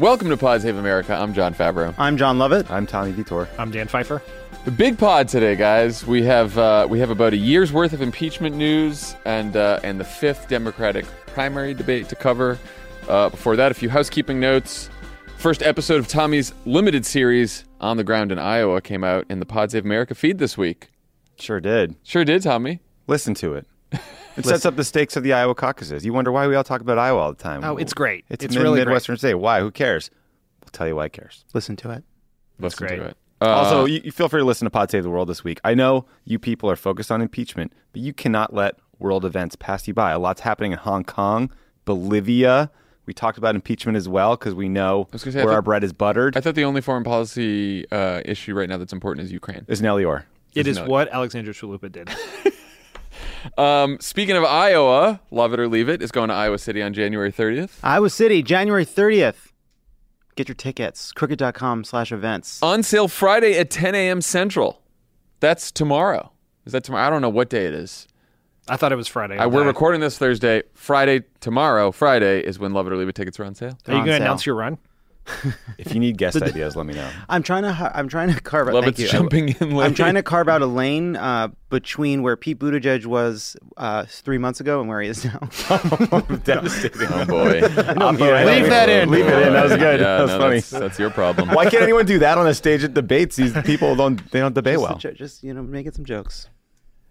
Welcome to Pod Save America. I'm Jon Favreau. I'm Jon Lovett. I'm Tommy Vietor. I'm Dan Pfeiffer. The big pod today, guys. We have uh, we have about a year's worth of impeachment news and uh, and the fifth Democratic primary debate to cover. Uh, before that, a few housekeeping notes. First episode of Tommy's limited series on the ground in Iowa came out in the Pod Save America feed this week. Sure did. Sure did, Tommy. Listen to it. It sets up the stakes of the Iowa caucuses. You wonder why we all talk about Iowa all the time. Oh, it's great. It's, It's a mid- really great. Midwestern state. Why? Who cares? We'll tell you why it cares. Listen to it. Listen great. to it. Uh, also, you, you feel free to listen to Pod Save the World this week. I know you people are focused on impeachment, but you cannot let world events pass you by. A lot's happening in Hong Kong, Bolivia. We talked about impeachment as well because we know was gonna say, I where thought- our bread is buttered. I thought the only foreign policy uh, issue right now that's important is Ukraine. is Nellie Ohr. It is not- what Alexandra Chalupa did. Um, speaking of Iowa, love it or leave it is going to Iowa City on January 30th. Iowa City, January 30th. Get your tickets. Crooked.com slash events. On sale Friday at 10 a.m. Central. That's tomorrow. Is that tomorrow? I don't know what day it is. I thought it was Friday. I, we're recording this Thursday. Friday, tomorrow, Friday is when Love It or Leave It tickets are on sale. Are you on going to sale. announce your run? If you need guest ideas, let me know. I'm trying to I'm trying to carve out Love It's you. jumping in late. I'm trying to carve out a lane uh, between where Pete Buttigieg was uh, three months ago and where he is now. Devastating. Oh, boy. Leave that in. Leave it in. That was good. Yeah, that was no, funny. That's, that's your problem. Why can't anyone do that on a stage at debates? These people don't they don't debate just, well. jo- just you know, making some jokes.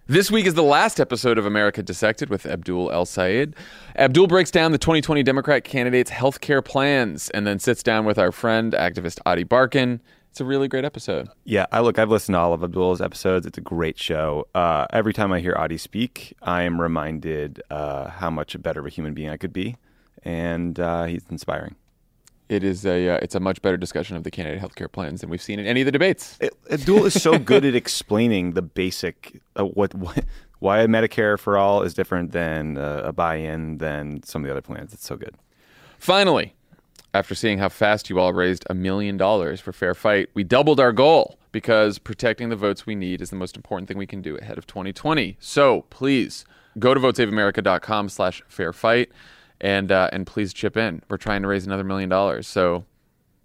This week is the last episode of America Dissected with Abdul El Sayed. Abdul breaks down the 2020 Democrat candidates' health care plans and then sits down with our friend, activist Ady Barkan. It's a really great episode. Yeah, I look. I've listened to all of Abdul's episodes. It's a great show. Uh, every time I hear Adi speak, I am reminded uh, how much better of a human being I could be, and uh, he's inspiring. It is a uh, it's a much better discussion of the candidate health care plans than we've seen in any of the debates. It, Abdul is so good at explaining the basic uh, what, what why Medicare for all is different than uh, a buy-in than some of the other plans. It's so good. Finally, after seeing how fast you all raised a million dollars for Fair Fight, we doubled our goal because protecting the votes we need is the most important thing we can do ahead of 2020. So please go to votesaveamerica.com slash fair fight and, uh, and please chip in. We're trying to raise another million dollars. So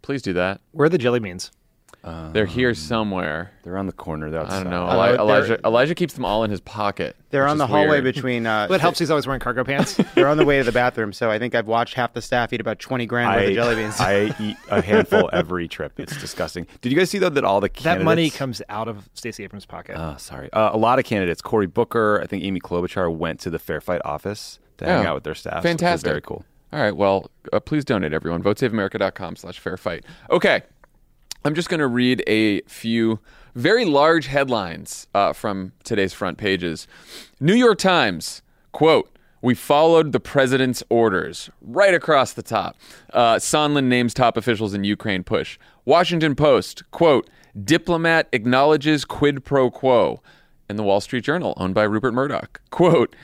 please do that. Where are the jelly beans? They're here somewhere. They're on the corner. They're I don't know. Uh, Eli- they're- Elijah, Elijah keeps them all in his pocket. They're on the hallway weird. between. Uh, What helps? He's always wearing cargo pants. They're on the way to the bathroom, so I think I've watched half the staff eat about 20 grand worth of jelly beans. I eat a handful every trip. It's disgusting. Did you guys see though that all the that money comes out of Stacey Abrams' pocket. Oh, sorry. Uh, a lot of candidates. Cory Booker, I think Amy Klobuchar went to the Fair Fight office to hang Oh, out with their staff. Fantastic. very cool. All right. Well, uh, please donate, everyone. VoteSaveAmerica.com slash fair fight. Okay. I'm just going to read a few very large headlines uh, from today's front pages. New York Times, quote, we followed the president's orders right across the top. Uh, Sondland names top officials in Ukraine push. Washington Post, quote, diplomat acknowledges quid pro quo. And the Wall Street Journal, owned by Rupert Murdoch, quote,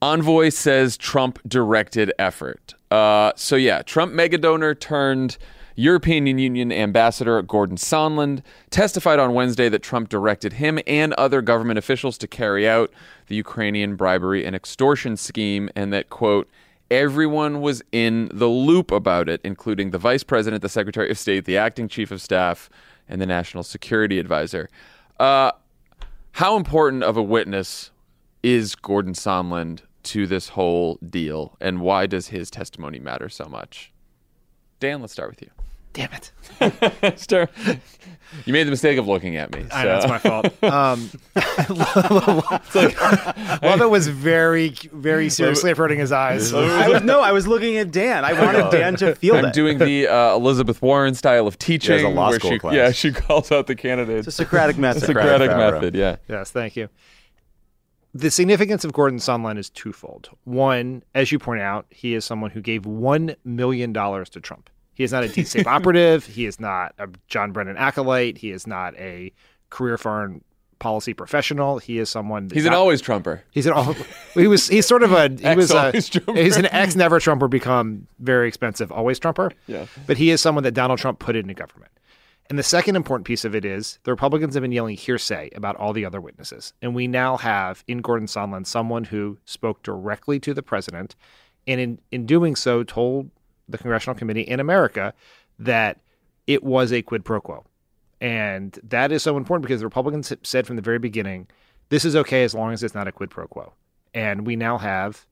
Envoy says Trump directed effort. Uh, so yeah, Trump megadonor turned European Union ambassador Gordon Sondland testified on Wednesday that Trump directed him and other government officials to carry out the Ukrainian bribery and extortion scheme, and that quote everyone was in the loop about it, including the vice president, the secretary of state, the acting chief of staff, and the national security advisor. Uh, how important of a witness is Gordon Sondland to this whole deal, and why does his testimony matter so much? Dan, let's start with you. Damn it. Stir- you made the mistake of looking at me. I know, it's my fault. Um, Lovett was very, very seriously averting his eyes. I was, no, I was looking at Dan. I wanted Dan to feel that. I'm that. doing the uh, Elizabeth Warren style of teaching. Yeah, a law where school she, class. Yeah, she calls out the candidates. the Socratic method. Socratic Pharaoh. method, yeah. Yes, thank you. The significance of Gordon Sondland is twofold. One, as you point out, he is someone who gave $1 million to Trump. He is not a deep state operative. He is not a John Brennan acolyte. He is not a career foreign policy professional. He is someone. that He's an always Trumper. He's an all. He was. He's sort of a. He was a. Trumper. He's an ex never Trumper become very expensive always Trumper. Yeah. But he is someone that Donald Trump put into government. And the second important piece of it is the Republicans have been yelling hearsay about all the other witnesses, and we now have in Gordon Sondland someone who spoke directly to the president, and in in doing so told the congressional committee in America that it was a quid pro quo. And that is so important because the Republicans said from the very beginning, this is okay as long as it's not a quid pro quo. And we now have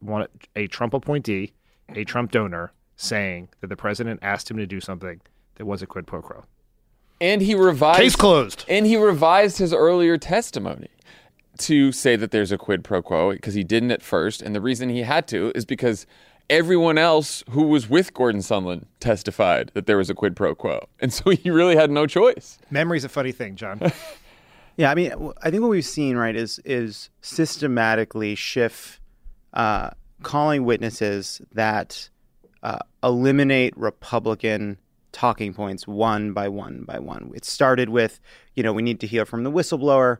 one a Trump appointee, a Trump donor, saying that the president asked him to do something that was a quid pro quo. And he revised Case closed. And he revised his earlier testimony to say that there's a quid pro quo because he didn't at first. And the reason he had to is because everyone else who was with Gordon Sondland testified that there was a quid pro quo. And so he really had no choice. Memory's a funny thing, John. Yeah, I mean, I think what we've seen, right, is is systematically Schiff uh, calling witnesses that uh, eliminate Republican talking points one by one by one. It started with, you know, we need to hear from the whistleblower.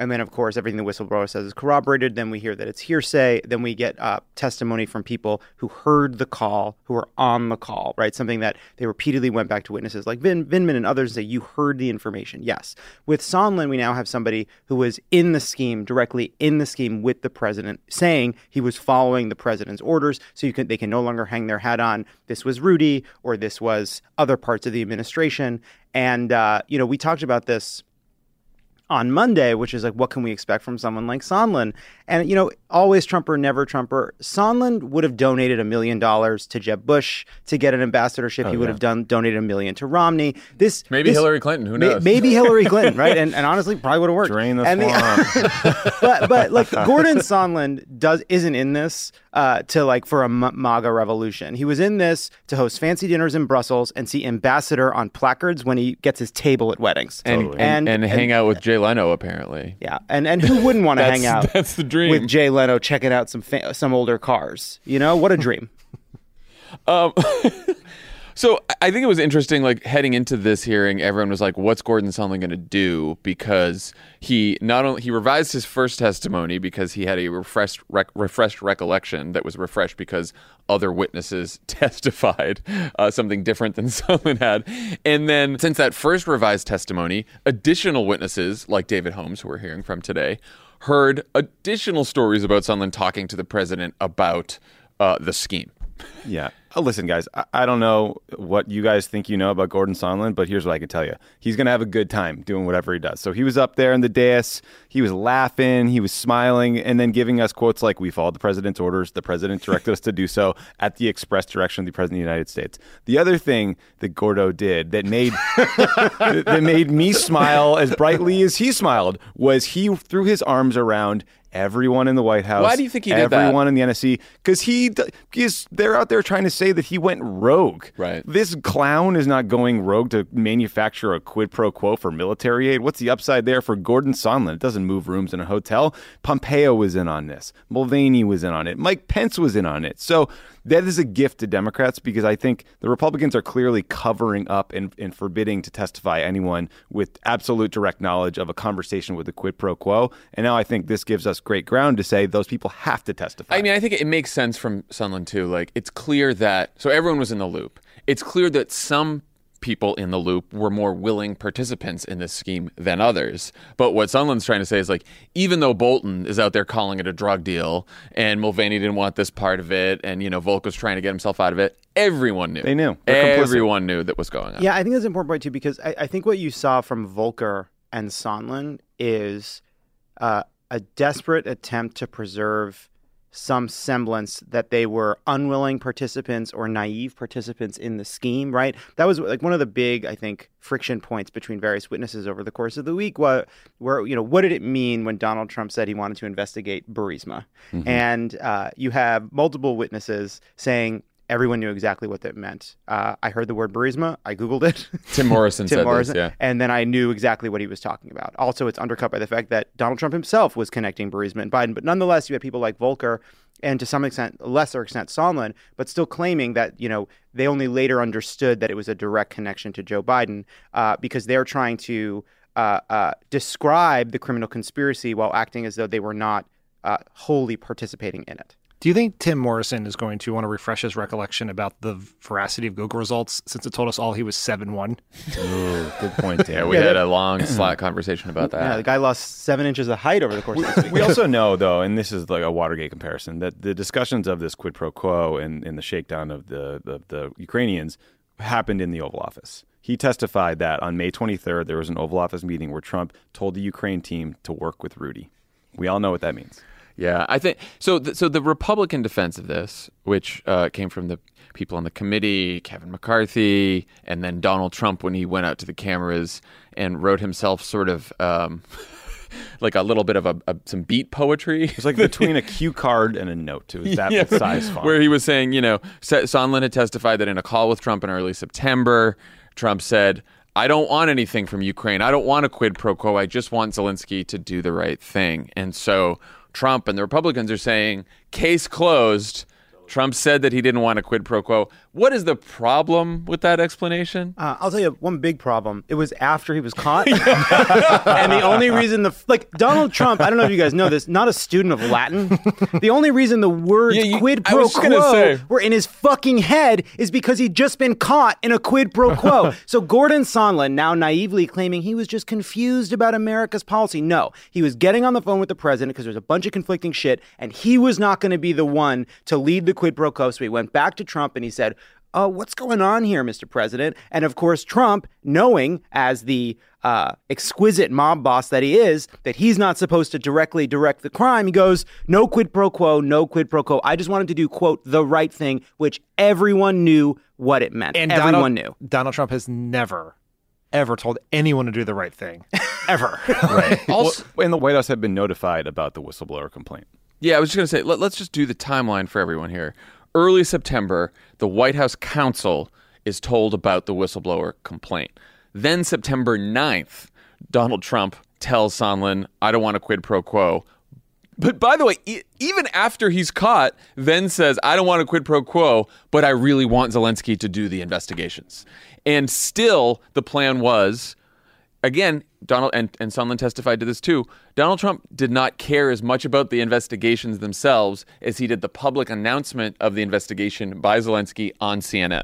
And then, of course, everything the whistleblower says is corroborated. Then we hear that it's hearsay. Then we get uh, testimony from people who heard the call, who were on the call, right? Something that they repeatedly went back to witnesses like Vin, Vindman and others and say, You heard the information. Yes. With Sondland, we now have somebody who was in the scheme, directly in the scheme with the president, saying he was following the president's orders. So you can, they can no longer hang their hat on this was Rudy or this was other parts of the administration. And, uh, you know, we talked about this on Monday, which is like, what can we expect from someone like Sondland? And, you know, always Trumper, never Trumper. Sondland would have donated a million dollars to Jeb Bush to get an ambassadorship. he would have done donated a million to Romney. This Maybe this- Hillary Clinton, who may- knows? maybe Hillary Clinton, right? And, and honestly, probably would have worked. Drain the And swamp. but but like Gordon Sondland does isn't in this uh, to like for a M- MAGA revolution. He was in this to host fancy dinners in Brussels and see ambassador on placards when he gets his table at weddings and, and, and, hang out with Jay Leno, apparently. yeah, and and who wouldn't want to hang out? that's the dream. with Jay Leno checking out some fa- some older cars. You know what a dream. Um, so I- think it was interesting, like heading into this hearing, everyone was like, "What's Gordon Sondland going to do?" Because he not only he revised his first testimony because he had a refreshed rec- refreshed recollection that was refreshed because other witnesses testified uh, something different than Sondland had, and then since that first revised testimony, additional witnesses like David Holmes, who we're hearing from today, heard additional stories about Sondland talking to the president about uh, the scheme. Yeah. Oh, listen, guys, I, I don't know what you guys think you know about Gordon Sondland, but here's what I can tell you. He's going to have a good time doing whatever he does. So he was up there in the dais. He was laughing. He was smiling and then giving us quotes like, We followed the president's orders. The president directed us to do so at the express direction of the president of the United States. The other thing that Gordo did that made that made me smile as brightly as he smiled was he threw his arms around everyone in the White House. Why do you think he did that? everyone in the NSC because he because they're out there trying to say that he went rogue. Right. This clown is not going rogue to manufacture a quid pro quo for military aid. What's the upside there for Gordon Sondland? It doesn't move rooms in a hotel. Pompeo was in on this. Mulvaney was in on it. Mike Pence was in on it. So that is a gift to Democrats because I think the Republicans are clearly covering up and, and forbidding to testify anyone with absolute direct knowledge of a conversation with a quid pro quo. And now I think this gives us great ground to say those people have to testify. I mean, I think it makes sense from Sondland too. Like, it's clear that so everyone was in the loop. It's clear that some people in the loop were more willing participants in this scheme than others. But what Sondland's trying to say is like, even though Bolton is out there calling it a drug deal, and Mulvaney didn't want this part of it, and you know Volk was trying to get himself out of it, everyone knew. They knew. They're complicit. Everyone knew that was going on. Yeah, I think that's an important point too because I, I think what you saw from Volker and Sondland is uh, a desperate attempt to preserve some semblance that they were unwilling participants or naive participants in the scheme, right? That was like one of the big, I think, friction points between various witnesses over the course of the week. What, where, you know, what did it mean when Donald Trump said he wanted to investigate Burisma? Mm-hmm. And uh, you have multiple witnesses saying, everyone knew exactly what that meant. Uh, I heard the word Burisma. I Googled it. Tim Morrison Tim said Morrison, this, yeah. And then I knew exactly what he was talking about. Also, it's undercut by the fact that Donald Trump himself was connecting Burisma and Biden. But nonetheless, you had people like Volker and to some extent, lesser extent, Sondland, but still claiming that, you know, they only later understood that it was a direct connection to Joe Biden uh, because they're trying to uh, uh, describe the criminal conspiracy while acting as though they were not uh, wholly participating in it. Do you think Tim Morrison is going to want to refresh his recollection about the veracity of Google results since it told us all he was 7 1? good point, Dan. Yeah, we yeah, had a long Slack conversation about that. Yeah, the guy lost seven inches of height over the course of this week. We also know, though, and this is like a Watergate comparison, that the discussions of this quid pro quo and, and the shakedown of the, the, the Ukrainians happened in the Oval Office. He testified that on May 23rd, there was an Oval Office meeting where Trump told the Ukraine team to work with Rudy. We all know what that means. Yeah, I think so. The, so the Republican defense of this, which uh, came from the people on the committee, Kevin McCarthy, and then Donald Trump when he went out to the cameras and wrote himself sort of. Um, like a little bit of a, a, some beat poetry. It's like between a cue card and a note. It was that yeah. size font. Where he was saying, you know, Sondland had testified that in a call with Trump in early September, Trump said, I don't want anything from Ukraine. I don't want a quid pro quo. I just want Zelensky to do the right thing. And so Trump and the Republicans are saying, case closed. Trump said that he didn't want a quid pro quo. What is the problem with that explanation? Uh, I'll tell you one big problem. It was after he was caught, and the only reason the like Donald Trump. I don't know if you guys know this. Not a student of Latin. The only reason the words yeah, you, quid pro quo say. were in his fucking head is because he'd just been caught in a quid pro quo. so Gordon Sondland now naively claiming he was just confused about America's policy. No, he was getting on the phone with the president because there's a bunch of conflicting shit, and he was not going to be the one to lead the quid pro quo. So he went back to Trump and he said, uh, what's going on here, Mr. President? And of course, Trump, knowing as the uh, exquisite mob boss that he is, that he's not supposed to directly direct the crime, he goes, no quid pro quo, no quid pro quo. I just wanted to do, quote, the right thing, which everyone knew what it meant. And everyone Donald, knew. Donald Trump has never, ever told anyone to do the right thing. ever. right. Also, well, and the White House had been notified about the whistleblower complaint. Yeah, I was just going to say, let, let's just do the timeline for everyone here early September, the White House counsel is told about the whistleblower complaint. Then September 9th, Donald Trump tells Sondland, I don't want a quid pro quo. But by the way, e- even after he's caught, then says, I don't want a quid pro quo, but I really want Zelensky to do the investigations. And still, the plan was again, Donald and, and Sondland testified to this too. Donald Trump did not care as much about the investigations themselves as he did the public announcement of the investigation by Zelensky on CNN.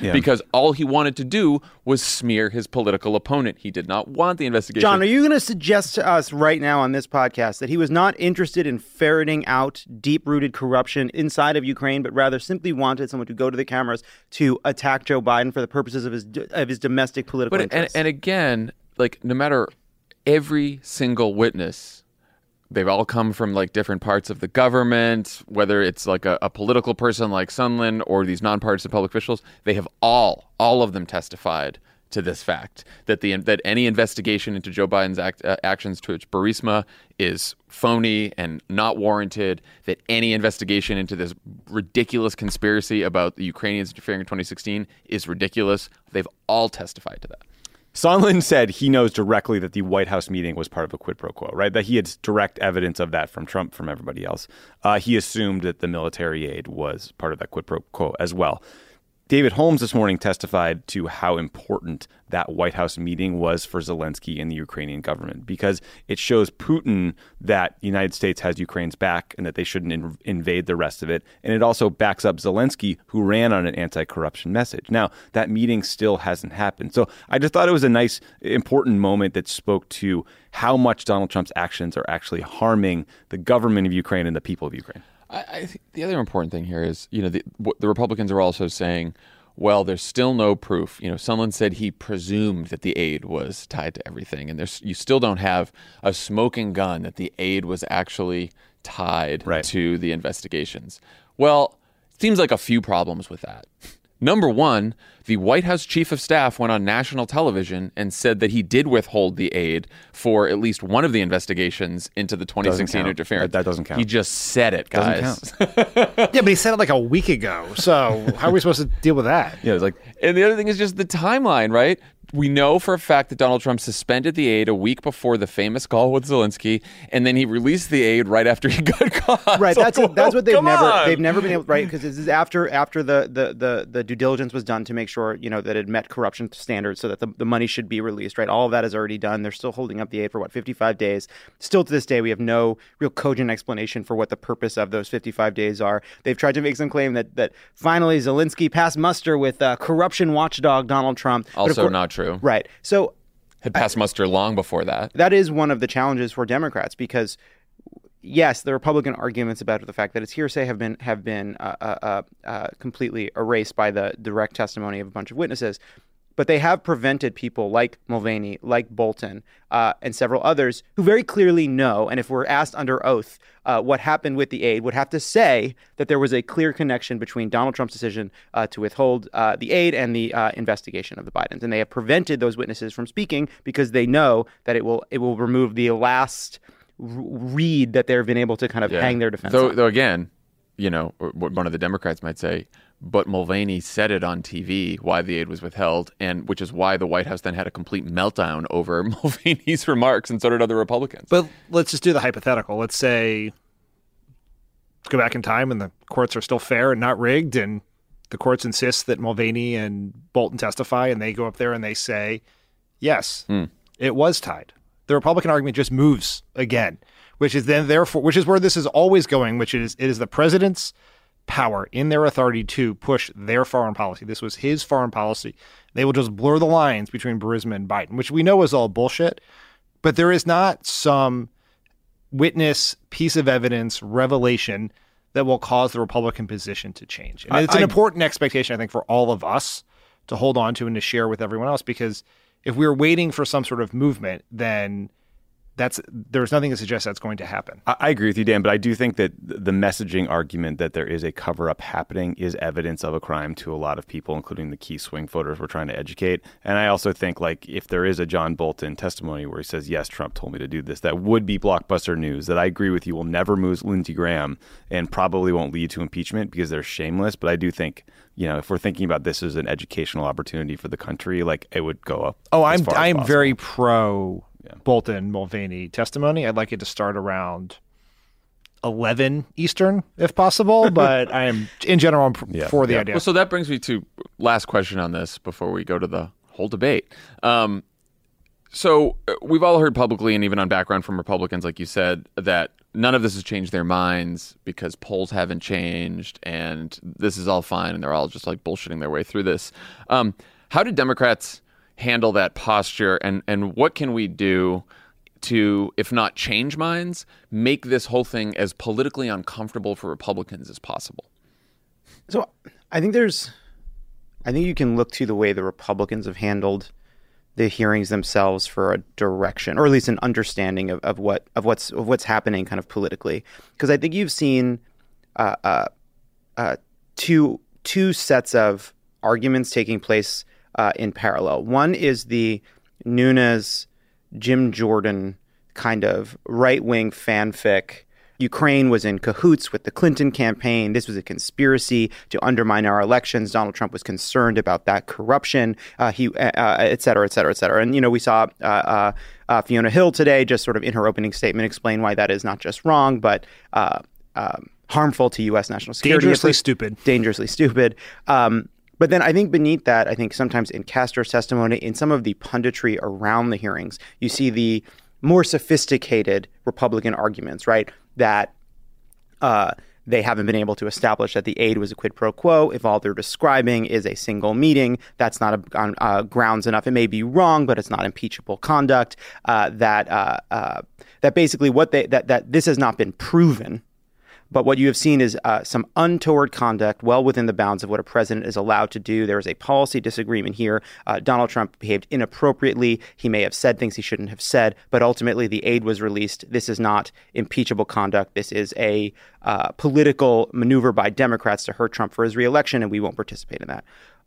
Yeah. Because all he wanted to do was smear his political opponent. He did not want the investigation. John, are you going to suggest to us right now on this podcast that he was not interested in ferreting out deep rooted corruption inside of Ukraine, but rather simply wanted someone to go to the cameras to attack Joe Biden for the purposes of his of his domestic political but, interests? And, and again, like no matter every single witness they've all come from like different parts of the government whether it's like a, a political person like Sondland or these nonpartisan public officials they have all all of them testified to this fact that the that any investigation into Joe Biden's act, uh, actions towards Burisma is phony and not warranted. That any investigation into this ridiculous conspiracy about the Ukrainians interfering in 2016 is ridiculous. They've all testified to that. Sondland said he knows directly that the White House meeting was part of a quid pro quo, right? That he had direct evidence of that from Trump, from everybody else. Uh, he assumed that the military aid was part of that quid pro quo as well. David Holmes this morning testified to how important that White House meeting was for Zelensky and the Ukrainian government because it shows Putin that the United States has Ukraine's back and that they shouldn't in- invade the rest of it. And it also backs up Zelensky, who ran on an anti corruption message. Now, that meeting still hasn't happened. So I just thought it was a nice, important moment that spoke to how much Donald Trump's actions are actually harming the government of Ukraine and the people of Ukraine. I, I the other important thing here is, you know, the, the Republicans are also saying, well, there's still no proof. You know, someone said he presumed that the aid was tied to everything, and there's you still don't have a smoking gun that the aid was actually tied Right. to the investigations. Well, seems like a few problems with that. Number one, the White House chief of staff went on national television and said that he did withhold the aid for at least one of the investigations into the 2016 count. interference. That- that doesn't count. He just said it, guys. Doesn't Yeah, but he said it like a week ago. So how are we supposed to deal with that? Yeah, it's like And the other thing is just the timeline, right? We know for a fact that Donald Trump suspended the aid a week before the famous call with Zelensky, and then he released the aid right after he got caught. Right. So, That's that's what they've never on. they've never been able to right because this is after after the, the the the due diligence was done to make sure you know that it met corruption standards so that the, the money should be released. Right. All of that is already done. They're still holding up the aid for what 55 days. Still to this day, we have no real cogent explanation for what the purpose of those 55 days are. They've tried to make some claim that that finally Zelensky passed muster with uh, corruption watchdog Donald Trump. Also cour- not true. Right. So Had passed muster long before that. that is one of the challenges for Democrats because yes, the Republican arguments about the fact that it's hearsay have been have been uh, uh, uh, uh, completely erased by the direct testimony of a bunch of witnesses. But they have prevented people like Mulvaney, like Bolton, uh, and several others who very clearly know, and if we're asked under oath uh, what happened with the aid, would have to say that there was a clear connection between Donald Trump's decision uh, to withhold uh, the aid and the uh, investigation of the Bidens. And they have prevented those witnesses from speaking because they know that it will it will remove the last r- read that they've been able to kind of hang their defense Though, on. though again, you know, what one of the Democrats might say, but Mulvaney said it on TV why the aid was withheld, and which is why the White House then had a complete meltdown over Mulvaney's remarks, and so did other Republicans. But let's just do the hypothetical. Let's say let's go back in time and the courts are still fair and not rigged, and the courts insist that Mulvaney and Bolton testify, and they go up there and they say, yes, hmm. it was tied. The Republican argument just moves again, which is then therefore, which is where this is always going, which is it is the president's power in their authority to push their foreign policy. This was his foreign policy. They will just blur the lines between Burisma and Biden, which we know is all bullshit. But there is not some witness, piece of evidence, revelation that will cause the Republican position to change. And it's an I- important expectation, I think, for all of us to hold on to and to share with everyone else. Because if we're waiting for some sort of movement, then that's there's nothing to suggest that's going to happen. I, I agree with you, Dan, but I do think that the messaging argument that there is a cover up happening is evidence of a crime to a lot of people, including the key swing voters we're trying to educate. And I also think, like, if there is a John Bolton testimony where he says, Yes, Trump told me to do this, that would be blockbuster news that I agree with you will never move Lindsey Graham and probably won't lead to impeachment because they're shameless. But I do think, you know, if we're thinking about this as an educational opportunity for the country, like, it would go up. Oh, as I'm far I'm possible. very pro Bolton Mulvaney testimony. I'd like it to start around eleven Eastern, if possible. But I am in general I'm pr- Yeah. for the Yeah. idea. Well, so that brings me to last question on this before we go to the whole debate. Um, so uh, we've all heard publicly and even on background from Republicans, like you said, that none of this has changed their minds because polls haven't changed and this is all fine and they're all just like bullshitting their way through this. Um, how did Democrats handle that posture and, and what can we do to, if not change minds, make this whole thing as politically uncomfortable for Republicans as possible? So I think there's, I think you can look to the way the Republicans have handled the hearings themselves for a direction, or at least an understanding of, of what of what's of what's happening kind of politically. Because I think you've seen uh, uh, uh, two two sets of arguments taking place uh, in parallel. One is the Nunes, Jim Jordan kind of right wing fanfic. Ukraine was in cahoots with the Clinton campaign. This was a conspiracy to undermine our elections. Donald Trump was concerned about that corruption. Uh, he, uh, uh, et cetera, et cetera, et cetera. And you know, we saw uh, uh, uh, Fiona Hill today, just sort of in her opening statement, explain why that is not just wrong, but uh, um, harmful to U.S. national security. Dangerously stupid. dangerously stupid. Um, but then I think beneath that, I think sometimes in Castor's testimony, in some of the punditry around the hearings, you see the more sophisticated Republican arguments, right? That uh, they haven't been able to establish that the aid was a quid pro quo. If all they're describing is a single meeting, that's not a, on, uh, grounds enough. It may be wrong, but it's not impeachable conduct. Uh, that uh, uh, that basically what they that that this has not been proven But what you have seen is uh, some untoward conduct well within the bounds of what a president is allowed to do. There is a policy disagreement here. Uh, Donald Trump behaved inappropriately. He may have said things he shouldn't have said, but ultimately the aid was released. This is not impeachable conduct. This is a uh, political maneuver by Democrats to hurt Trump for his reelection, and we won't participate in that.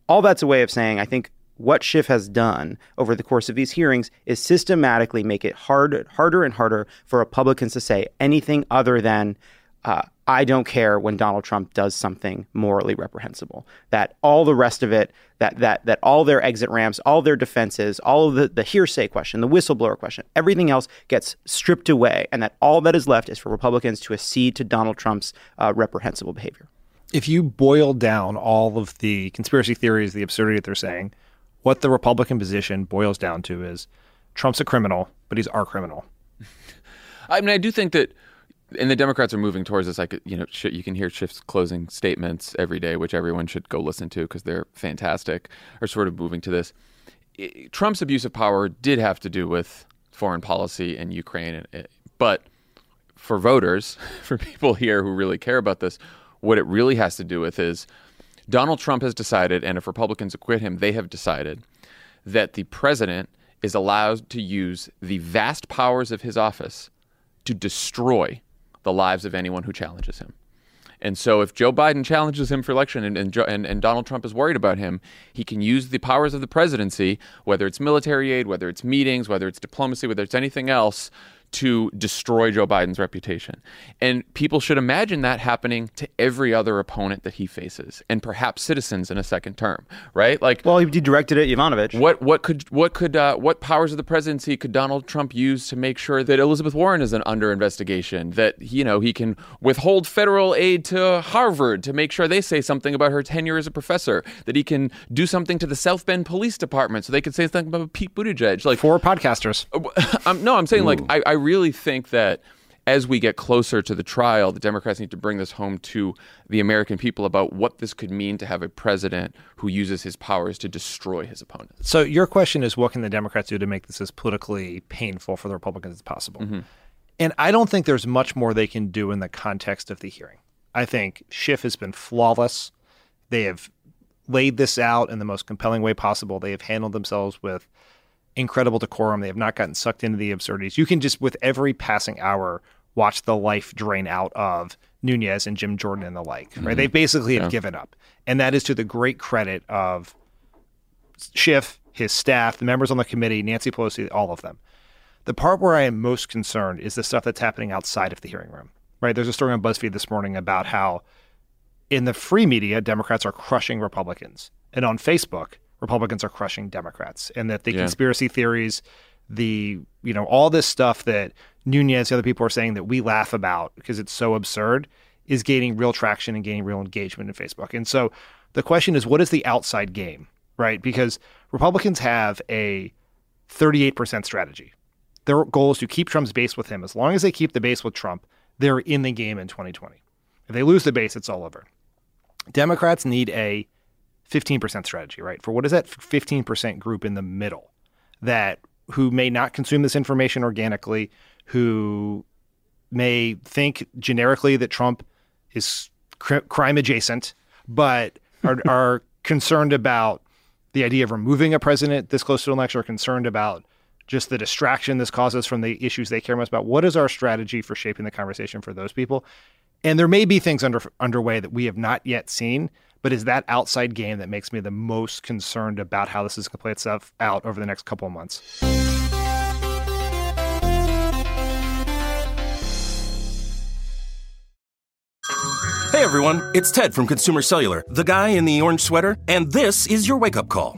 All that's a way of saying I think what Schiff has done over the course of these hearings is systematically make it hard, harder and harder for Republicans to say anything other than uh, I don't care when Donald Trump does something morally reprehensible. That all the rest of it, that that that all their exit ramps, all their defenses, all of the, the hearsay question, the whistleblower question, everything else gets stripped away, and that all that is left is for Republicans to accede to Donald Trump's uh, reprehensible behavior. If you boil down all of the conspiracy theories, the absurdity that they're saying, what the Republican position boils down to is Trump's a criminal, but he's our criminal. I mean, I do think that and the Democrats are moving towards this. Like you know, you can hear Schiff's closing statements every day, which everyone should go listen to because they're fantastic. Are sort of moving to this. Trump's abuse of power did have to do with foreign policy and Ukraine, but for voters, for people here who really care about this, what it really has to do with is Donald Trump has decided, and if Republicans acquit him, they have decided that the president is allowed to use the vast powers of his office to destroy the lives of anyone who challenges him. And so, if Joe Biden challenges him for election and, and, and, and, Donald Trump is worried about him, he can use the powers of the presidency, whether it's military aid, whether it's meetings, whether it's diplomacy, whether it's anything else, to destroy Joe Biden's reputation. And people should imagine that happening to every other opponent that he faces, and perhaps citizens in a second term, right? Like, well, he directed it, Yovanovitch. What what could what could uh, what powers of the presidency could Donald Trump use to make sure that Elizabeth Warren is under investigation? That you know he can withhold federal aid to Harvard to make sure they say something about her tenure as a professor. That he can do something to the South Bend Police Department so they could say something about Pete Buttigieg. Like four podcasters. Um, no, I'm saying Ooh. like I, I really think that as we get closer to the trial, the Democrats need to bring this home to the American people about what this could mean to have a president who uses his powers to destroy his opponent. So, your question is what can the Democrats do to make this as politically painful for the Republicans as possible? Mm-hmm. And I don't think there's much more they can do in the context of the hearing. I think Schiff has been flawless. They have laid this out in the most compelling way possible. They have handled themselves with incredible decorum. They have not gotten sucked into the absurdities. You can just, with every passing hour, watch the life drain out of Nunes and Jim Jordan and the like. Right? Mm-hmm. They basically have given up, and that is to the great credit of Schiff, his staff, the members on the committee, Nancy Pelosi, all of them. The part where I am most concerned is the stuff that's happening outside of the hearing room. Right? There's a story on BuzzFeed this morning about how in the free media, Democrats are crushing Republicans, and on Facebook, Republicans are crushing Democrats, and that the yeah. conspiracy theories, the you know all this stuff that Nunes, the other people are saying that we laugh about because it's so absurd, is gaining real traction and gaining real engagement in Facebook. And so the question is, what is the outside game, right? Because Republicans have a 38% strategy. Their goal is to keep Trump's base with him. As long as they keep the base with Trump, they're in the game in 2020. If they lose the base, it's all over. Democrats need a 15% strategy, right? For what is that 15% group in the middle that who may not consume this information organically, who may think generically that Trump is cr- crime adjacent, but are, are concerned about the idea of removing a president this close to an election, are concerned about just the distraction this causes from the issues they care most about. What is our strategy for shaping the conversation for those people? And there may be things under underway that we have not yet seen but is that outside game that makes me the most concerned about how this is going to play itself out over the next couple of months. Hey everyone, it's Ted from Consumer Cellular, the guy in the orange sweater, and this is your wake up call.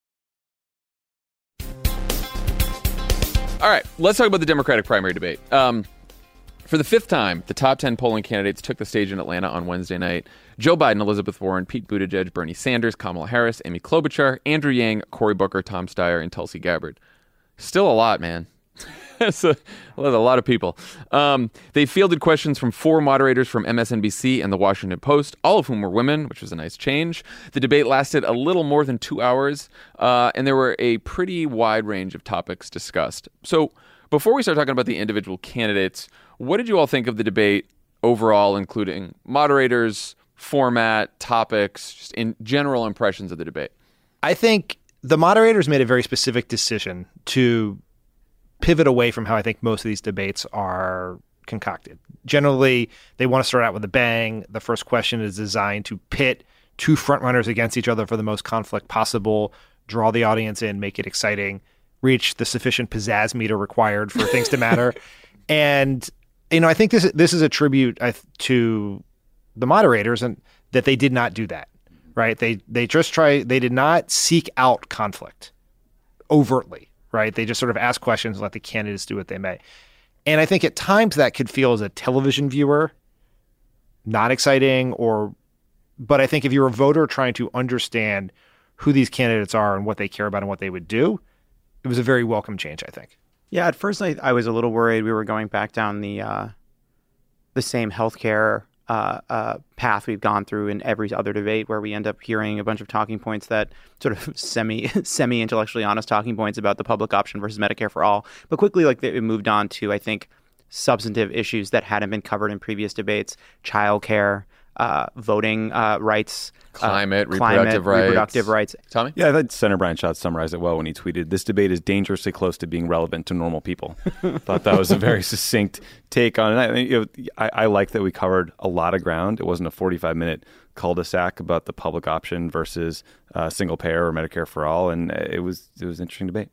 All right, let's talk about the Democratic primary debate. Um, for the fifth time, the top 10 polling candidates took the stage in Atlanta on Wednesday night. Joe Biden, Elizabeth Warren, Pete Buttigieg, Bernie Sanders, Kamala Harris, Amy Klobuchar, Andrew Yang, Cory Booker, Tom Steyer, and Tulsi Gabbard. Still a lot, man. That's a, a lot of people. Um, they fielded questions from four moderators from MSNBC and the Washington Post, all of whom were women, which was a nice change. The debate lasted a little more than two hours, uh, and there were a pretty wide range of topics discussed. So, before we start talking about the individual candidates, what did you all think of the debate overall, including moderators, format, topics, just in general impressions of the debate? I think the moderators made a very specific decision to pivot away from how I think most of these debates are concocted. Generally, they want to start out with a bang. The first question is designed to pit two frontrunners against each other for the most conflict possible, draw the audience in, make it exciting, reach the sufficient pizzazz meter required for things to matter. And you know, I think this this is a tribute to the moderators and that they did not do that. Right? They they just try they did not seek out conflict overtly right? They just sort of ask questions and let the candidates do what they may. And I think at times that could feel as a television viewer not exciting or but I think if you're a voter trying to understand who these candidates are and what they care about and what they would do, it was a very welcome change, I think. Yeah, at first I, I was a little worried we were going back down the uh, the same healthcare uh, uh, path we've gone through in every other debate, where we end up hearing a bunch of talking points that sort of semi semi intellectually honest talking points about the public option versus Medicare for all. But quickly, like it moved on to I think substantive issues that hadn't been covered in previous debates: childcare, uh, voting uh, rights, climate, uh, reproductive climate, rights, reproductive rights. Tommy, yeah, I thought Senator Brian Schatz summarized it well when he tweeted, "This debate is dangerously close to being relevant to normal people." thought that was a very succinct take on it. I, you know, I, I like that we covered a lot of ground. It wasn't a forty-five minute cul-de-sac about the public option versus uh, single payer or Medicare for all, and it was it was an interesting debate.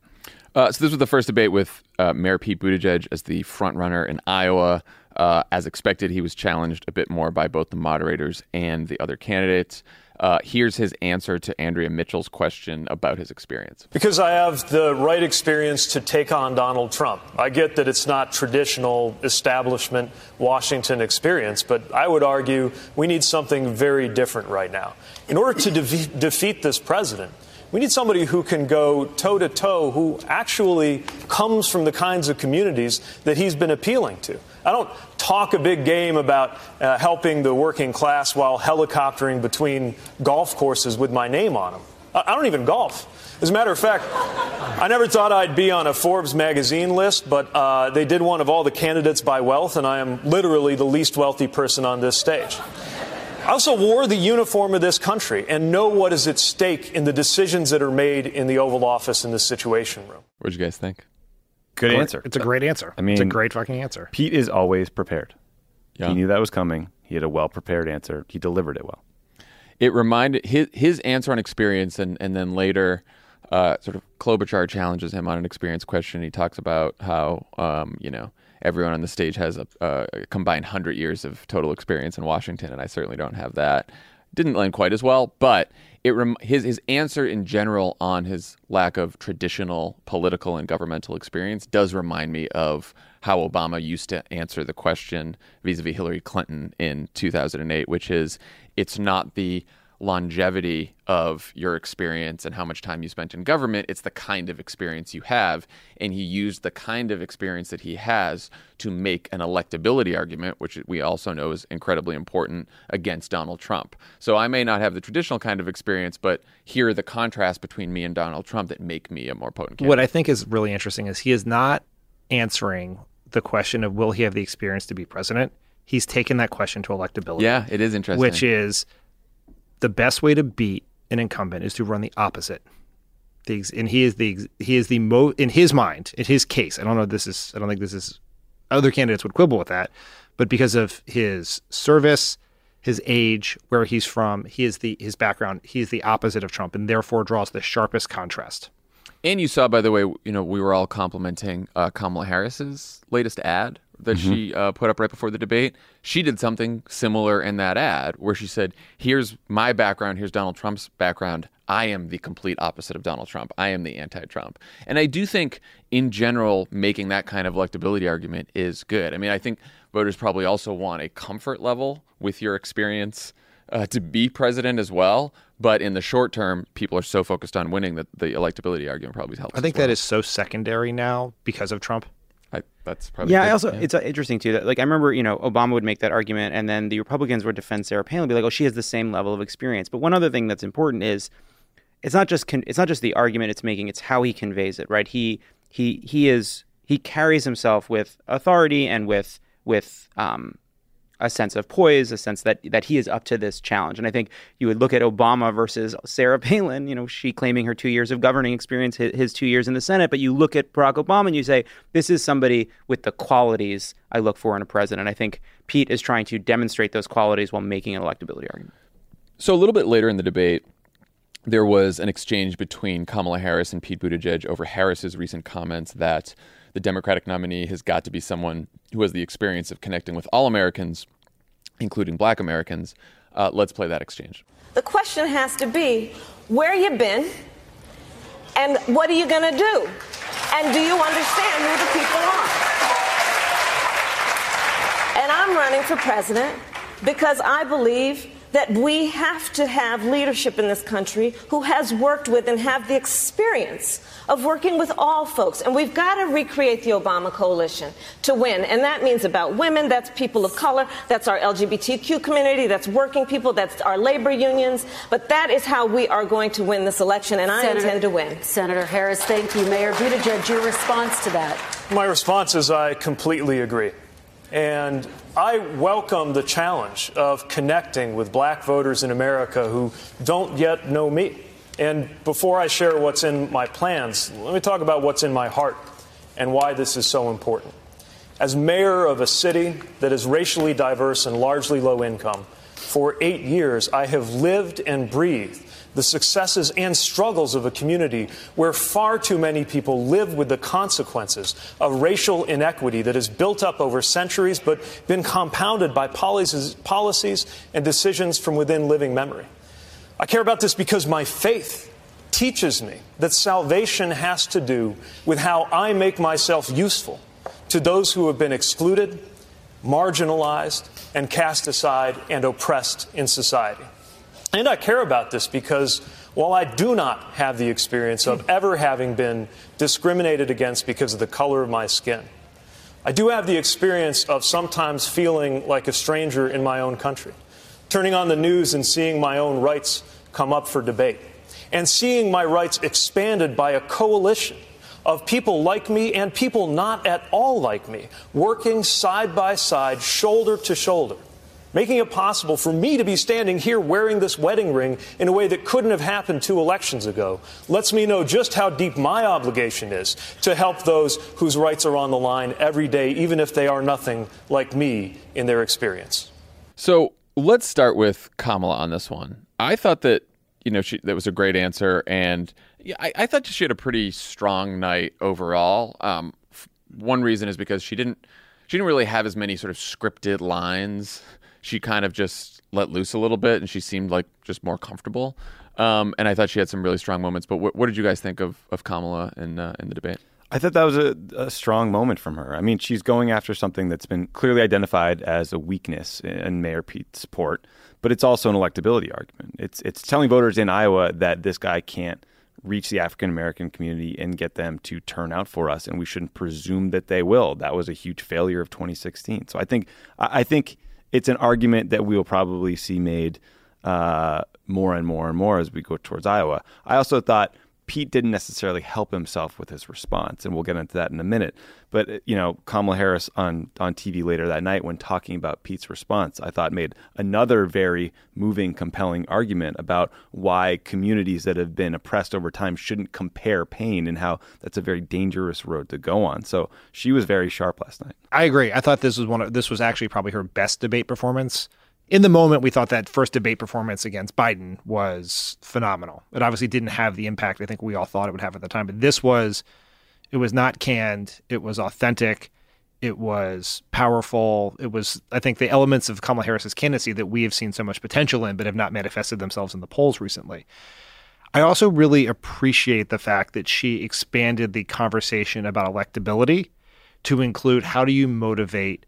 Uh, so this was the first debate with uh, Mayor Pete Buttigieg as the front runner in Iowa. Uh, as expected, he was challenged a bit more by both the moderators and the other candidates. Uh, here's his answer to Andrea Mitchell's question about his experience. Because I have the right experience to take on Donald Trump. I get that it's not traditional establishment Washington experience, but I would argue we need something very different right now. In order to de- defeat this president, we need somebody who can go toe to toe, who actually comes from the kinds of communities that he's been appealing to. I don't talk a big game about uh, helping the working class while helicoptering between golf courses with my name on them. I don't even golf. As a matter of fact, I never thought I'd be on a Forbes magazine list, but uh, they did one of all the candidates by wealth, and I am literally the least wealthy person on this stage. I also wore the uniform of this country and know what is at stake in the decisions that are made in the Oval Office in the Situation Room. What'd you guys think? Good answer. It's a great answer. I mean, it's a great fucking answer. Pete is always prepared. Yeah. He knew that was coming. He had a well prepared answer. He delivered it well. It reminded his his answer on experience, and and then later, uh, sort of Klobuchar challenges him on an experience question. He talks about how um, you know everyone on the stage has a, a combined hundred years of total experience in Washington, and I certainly don't have that. didn't land quite as well, but it rem- his his answer in general on his lack of traditional political and governmental experience does remind me of how Obama used to answer the question vis-a-vis Hillary Clinton in 2008, which is it's not the longevity of your experience and how much time you spent in government. It's the kind of experience you have. And he used the kind of experience that he has to make an electability argument, which we also know is incredibly important against Donald Trump. So I may not have the traditional kind of experience, but here are the contrasts between me and Donald Trump that make me a more potent candidate. What I think is really interesting is he is not answering the question of will he have the experience to be president. He's taken that question to electability. Yeah, it is interesting. Which is the best way to beat an incumbent is to run the opposite. The, and he is the he is the mo in his mind in his case. I don't know. This is I don't think this is other candidates would quibble with that, but because of his service, his age, where he's from, he is the his background. He is the opposite of Trump, and therefore draws the sharpest contrast. And you saw, by the way, you know, we were all complimenting uh, Kamala Harris's latest ad that mm-hmm. she uh, put up right before the debate. She did something similar in that ad where she said, Here's my background, here's Donald Trump's background. I am the complete opposite of Donald Trump. I am the anti Trump. And I do think, in general, making that kind of electability argument is good. I mean, I think voters probably also want a comfort level with your experience uh, to be president as well. But in the short term, people are so focused on winning that the electability argument probably helps. I think well. that is so secondary now because of Trump. I, that's probably yeah. Good. I also yeah. it's uh, interesting too that like I remember you know Obama would make that argument and then the Republicans would defend Sarah Palin and be like oh she has the same level of experience. But one other thing that's important is it's not just con- it's not just the argument it's making it's how he conveys it right. He he he is he carries himself with authority and with with um, a sense of poise, a sense that that he is up to this challenge. And I think you would look at Obama versus Sarah Palin, you know, she claiming her two years of governing experience, his, his, two years in the Senate, but you look at Barack Obama and you say, this is somebody with the qualities I look for in a president. I think Pete is trying to demonstrate those qualities while making an electability argument. So a little bit later in the debate, there was an exchange between Kamala Harris and Pete Buttigieg over Harris's recent comments that the Democratic nominee has got to be someone who has the experience of connecting with all Americans, including black Americans. Uh, let's play that exchange. The question has to be where you been and what are you going to do? And do you understand who the people are? And I'm running for president because I believe that we have to have leadership in this country who has worked with and have the experience of working with all folks. And we've got to recreate the Obama coalition to win. And that means about women, that's people of color, that's our LGBTQ community, that's working people, that's our labor unions. But that is how we are going to win this election, and I intend to win. Senator Harris, thank you. Mayor Buttigieg, your response to that? My response is I completely agree. And I welcome the challenge of connecting with black voters in America who don't yet know me. And before I share what's in my plans, let me talk about what's in my heart and why this is so important. As mayor of a city that is racially diverse and largely low income, for eight years I have lived and breathed the successes and struggles of a community where far too many people live with the consequences of racial inequity that has built up over centuries but been compounded by policies, policies and decisions from within living memory. I care about this because my faith teaches me that salvation has to do with how I make myself useful to those who have been excluded, marginalized, and cast aside and oppressed in society. And I care about this because while I do not have the experience of ever having been discriminated against because of the color of my skin, I do have the experience of sometimes feeling like a stranger in my own country, turning on the news and seeing my own rights come up for debate, and seeing my rights expanded by a coalition of people like me and people not at all like me, working side by side, shoulder to shoulder making it possible for me to be standing here wearing this wedding ring in a way that couldn't have happened two elections ago lets me know just how deep my obligation is to help those whose rights are on the line every day, even if they are nothing like me in their experience. So let's start with Kamala on this one. I thought that you know she, that was a great answer, and yeah, I, I thought she had a pretty strong night overall. Um, one reason is because she didn't she didn't really have as many sort of scripted lines she kind of just let loose a little bit, and she seemed like just more comfortable. Um, and I thought she had some really strong moments. But what, what did you guys think of of Kamala in uh, in the debate? I thought that was a, a, strong moment from her. I mean, she's going after something that's been clearly identified as a weakness in Mayor Pete's support, but it's also an electability argument. It's it's telling voters in Iowa that this guy can't reach the African American community and get them to turn out for us, and we shouldn't presume that they will. That was a huge failure of 2016. So I think I think it's an argument that we will probably see made uh, more and more and more as we go towards Iowa. I also thought Pete didn't necessarily help himself with his response, and we'll get into that in a minute. But uh, you know, Kamala Harris on on TV later that night, when talking about Pete's response, I thought made another very moving, compelling argument about why communities that have been oppressed over time shouldn't compare pain, and how that's a very dangerous road to go on. So she was very sharp last night. I agree. I thought this was one of this was actually probably her best debate performance in the moment, we thought that first debate performance against Biden was phenomenal. It obviously didn't have the impact I think we all thought it would have at the time, but this was, it was not canned. It was authentic. It was powerful. It was, I think, the elements of Kamala Harris's candidacy that we have seen so much potential in, but have not manifested themselves in the polls recently. I also really appreciate the fact that she expanded the conversation about electability to include how do you motivate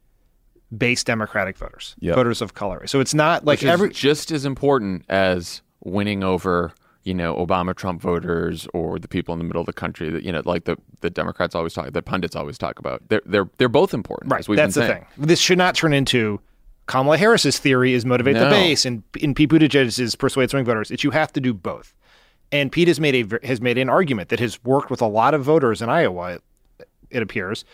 base Democratic voters, yep. voters of color. So it's not like every just as important as winning over you know Obama Trump voters or the people in the middle of the country that you know like the the Democrats always talk the pundits always talk about. They're they're they're both important. Right. That's the saying. thing. This should not turn into Kamala Harris's theory is motivate no. the base and in Pete Buttigieg's is persuade swing voters. It's you have to do both. And Pete has made a has made an argument that has worked with a lot of voters in Iowa. It appears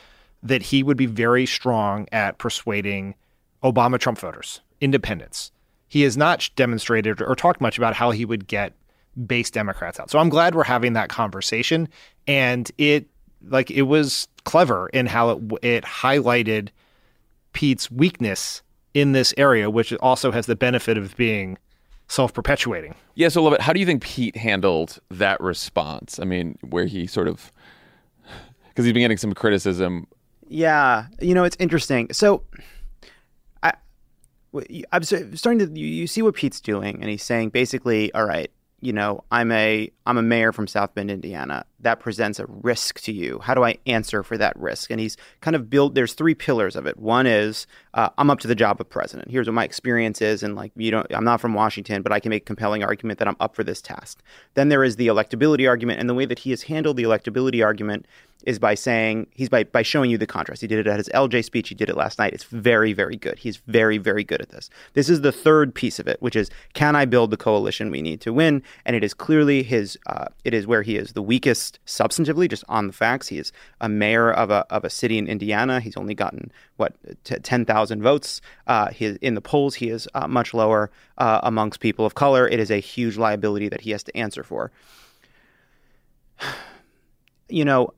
that he would be very strong at persuading Obama Trump voters, independents. He has not demonstrated or talked much about how he would get base Democrats out. So I'm glad we're having that conversation and it like it was clever in how it it highlighted Pete's weakness in this area which also has the benefit of being self-perpetuating. Yeah, so Lovett, how do you think Pete handled that response? I mean, where he sort of because he's been getting some criticism yeah, you know it's interesting. So, I, I'm starting to you, see what Pete's doing, and he's saying basically, all right, you know, I'm a I'm a mayor from South Bend, Indiana. That presents a risk to you. How do I answer for that risk? And he's kind of built. There's three pillars of it. One is uh, I'm up to the job of president. Here's what my experience is, and like you don't, I'm not from Washington, but I can make a compelling argument that I'm up for this task. Then there is the electability argument, and the way that he has handled the electability argument is by saying he's by by showing you the contrast. He did it at his LJ speech. He did it last night. It's very very good. He's very very good at this. This is the third piece of it, which is can I build the coalition we need to win? And it is clearly his. Uh, it is where he is the weakest substantively, just on the facts. He is a mayor of a of a city in Indiana. He's only gotten what t- ten thousand votes. Uh, he, in the polls, he is uh, much lower uh, amongst people of color. It is a huge liability that he has to answer for. You know,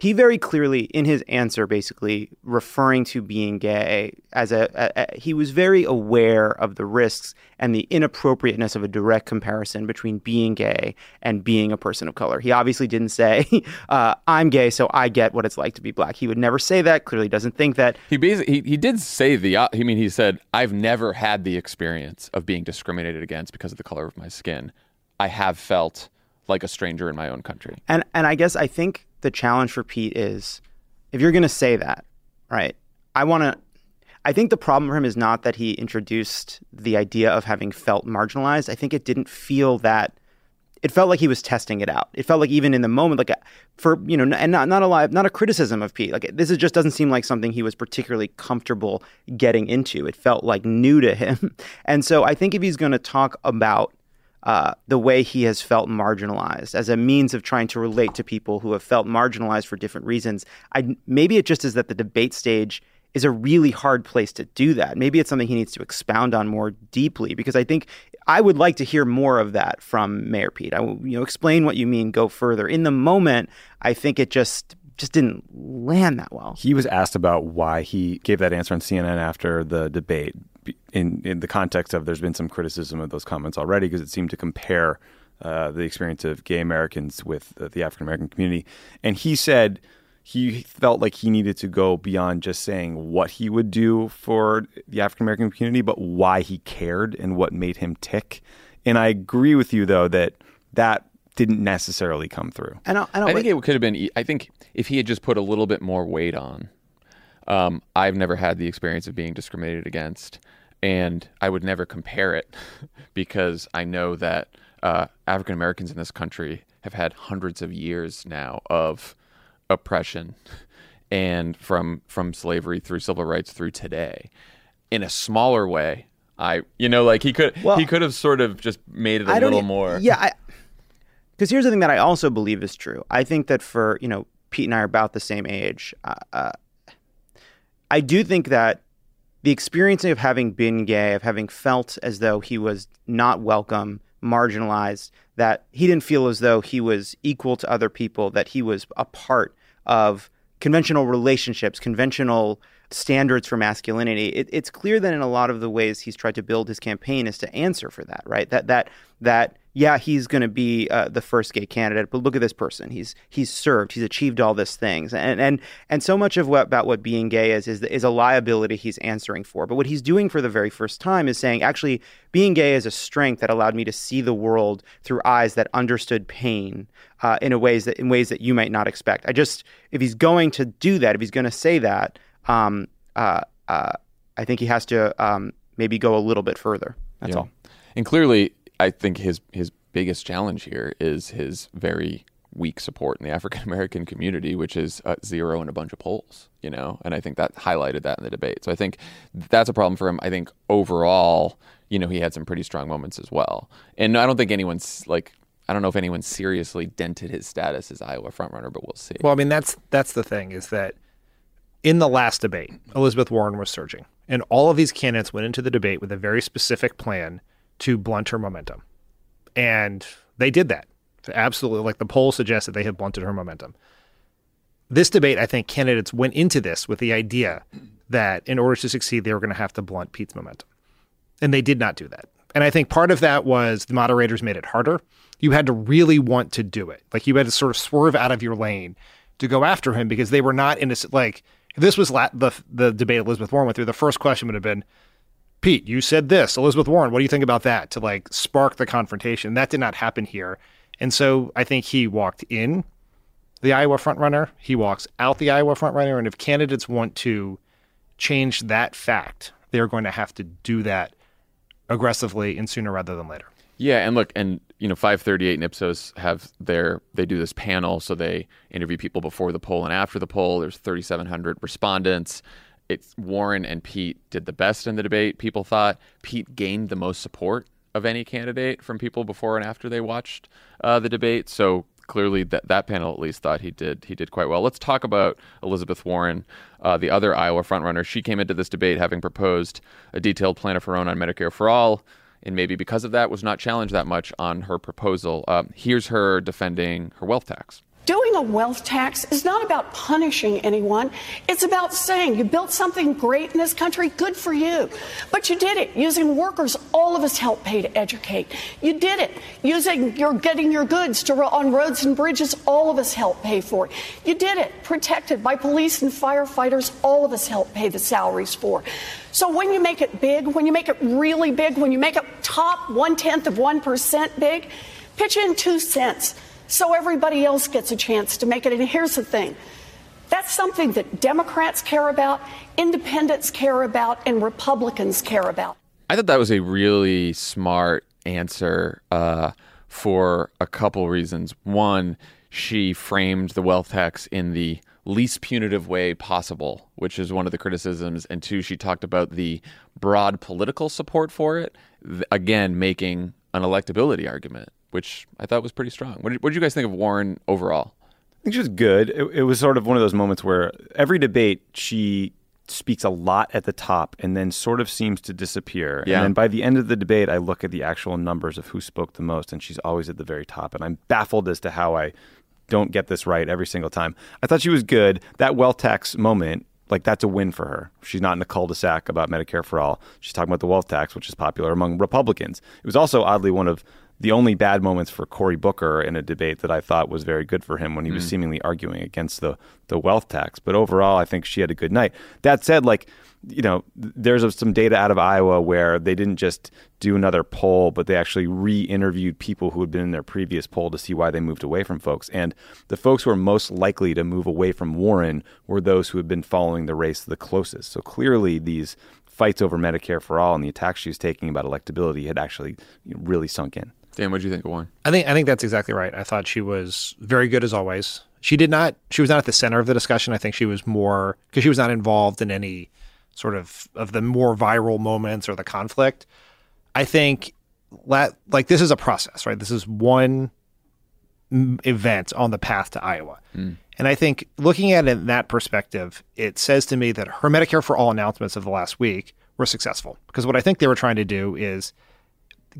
he very clearly in his answer basically referring to being gay as a, a, a, he was very aware of the risks and the inappropriateness of a direct comparison between being gay and being a person of color. He obviously didn't say uh, i'm gay so i get what it's like to be black. He would never say that clearly doesn't think that. He basically he, he did say the i mean he said i've never had the experience of being discriminated against because of the color of my skin. I have felt like a stranger in my own country. And and i guess i think the challenge for Pete is if you're going to say that, right? I want to. I think the problem for him is not that he introduced the idea of having felt marginalized. I think it didn't feel that. It felt like he was testing it out. It felt like even in the moment, like for you know, and not not a lot, not a criticism of Pete. Like this is just doesn't seem like something he was particularly comfortable getting into. It felt like new to him, and so I think if he's going to talk about uh, the way he has felt marginalized as a means of trying to relate to people who have felt marginalized for different reasons. I, maybe it just is that the debate stage is a really hard place to do that. Maybe it's something he needs to expound on more deeply because I think I would like to hear more of that from Mayor Pete. I will, you know, explain what you mean, go further. In the moment, I think it just just didn't land that well. He was asked about why he gave that answer on CNN after the debate in in the context of there's been some criticism of those comments already because it seemed to compare uh, the experience of gay Americans with uh, the African American community, and he said, he felt like he needed to go beyond just saying what he would do for the African American community, but why he cared and what made him tick. And I agree with you though that that didn't necessarily come through. And I, I think it could have been. e, I think if he had just put a little bit more weight on. Um, I've never had the experience of being discriminated against, and I would never compare it because I know that uh, African Americans in this country have had hundreds of years now of oppression, and from from slavery through civil rights through today, in a smaller way. I, you know, like he could Well, he could have sort of just made it a little more. Yeah, because here's the thing that I also believe is true. I think that for you know Pete and I are about the same age. Uh, uh, I do think that the experience of having been gay, of having felt as though he was not welcome, marginalized, that he didn't feel as though he was equal to other people, that he was a part of conventional relationships, conventional standards for masculinity. It, it's clear that in a lot of the ways he's tried to build his campaign is to answer for that, right? That that that yeah, he's going to be uh, the first gay candidate, but look at this person. He's he's served. He's achieved all these things, and and and so much of what about what being gay is is is a liability he's answering for. But what he's doing for the very first time is saying, actually, being gay is a strength that allowed me to see the world through eyes that understood pain uh, in a ways that in ways that you might not expect. I just if he's going to do that, if he's going to say that, um, uh, uh, I think he has to um, maybe go a little bit further. That's Yeah. all. And clearly, I think his his biggest challenge here is his very weak support in the African American community, which is uh, zero in a bunch of polls. You know, and I think that highlighted that in the debate. So I think that's a problem for him. I think overall, you know, he had some pretty strong moments as well. And I don't think anyone's like. I don't know if anyone seriously dented his status as Iowa frontrunner, but we'll see. Well, I mean that's that's the thing is that in the last debate, Elizabeth Warren was surging, and all of these candidates went into the debate with a very specific plan to blunt her momentum, and they did that. Absolutely, like the poll suggests that they have blunted her momentum. This debate, I think, candidates went into this with the idea that in order to succeed, they were going to have to blunt Pete's momentum, and they did not do that. And I think part of that was the moderators made it harder. You had to really want to do it. Like you had to sort of swerve out of your lane to go after him because they were not in a like this was la- the the debate Elizabeth Warren went through. The first question would have been, Pete, you said this. Elizabeth Warren, what do you think about that? To like spark the confrontation. That did not happen here. And so I think he walked in the Iowa frontrunner. He walks out the Iowa frontrunner. And if candidates want to change that fact, they're going to have to do that aggressively and sooner rather than later. Yeah, and look, and you know, 538 and Ipsos have their they do this panel, so they interview people before the poll and after the poll. There's 3,700 respondents. It's Warren and Pete did the best in the debate. People thought Pete gained the most support of any candidate from people before and after they watched uh, the debate. So clearly, that that panel at least thought he did he did quite well. Let's talk about Elizabeth Warren, uh, the other Iowa frontrunner. She came into this debate having proposed a detailed plan of her own on Medicare for all and maybe because of that was not challenged that much on her proposal. Um, here's her defending her wealth tax. Doing a wealth tax is not about punishing anyone. It's about saying you built something great in this country, good for you. But you did it using workers all of us help pay to educate. You did it using your getting your goods to on roads and bridges all of us help pay for. it. You did it protected by police and firefighters all of us help pay the salaries for. So when you make it big, when you make it really big, when you make it top one tenth of one percent big, pitch in two cents so everybody else gets a chance to make it. And here's the thing that's something that Democrats care about, independents care about, and Republicans care about. I thought that was a really smart answer uh, for a couple reasons. One, she framed the wealth tax in the least punitive way possible, which is one of the criticisms. And two, she talked about the broad political support for it, again, making an electability argument, which I thought was pretty strong. What did, what did you guys think of Warren overall? I think she was good. It, it was sort of one of those moments where every debate she speaks a lot at the top and then sort of seems to disappear. Yeah. And then by the end of the debate, I look at the actual numbers of who spoke the most, and she's always at the very top. And I'm baffled as to how I don't get this right every single time. I thought she was good. That wealth tax moment, like that's a win for her. She's not in a cul-de-sac about Medicare for all. She's talking about the wealth tax, which is popular among Republicans. It was also oddly one of the only bad moments for Cory Booker in a debate that I thought was very good for him when he was Mm. seemingly arguing against the the wealth tax. But overall, I think she had a good night. That said, like you know, there's some data out of Iowa where they didn't just do another poll, but they actually re-interviewed people who had been in their previous poll to see why they moved away from folks. And the folks who were most likely to move away from Warren were those who had been following the race the closest. So clearly, these fights over Medicare for all and the attacks she was taking about electability had actually really sunk in. Dan, what do you think of Warren? I think I think that's exactly right. I thought she was very good as always. She did not. She was not at the center of the discussion. I think she was more because she was not involved in any sort of of the more viral moments or the conflict. I think la- like this is a process, right? This is one mm, event on the path to Iowa. And I think looking at it in that perspective, it says to me that her Medicare for All announcements of the last week were successful. Because what I think they were trying to do is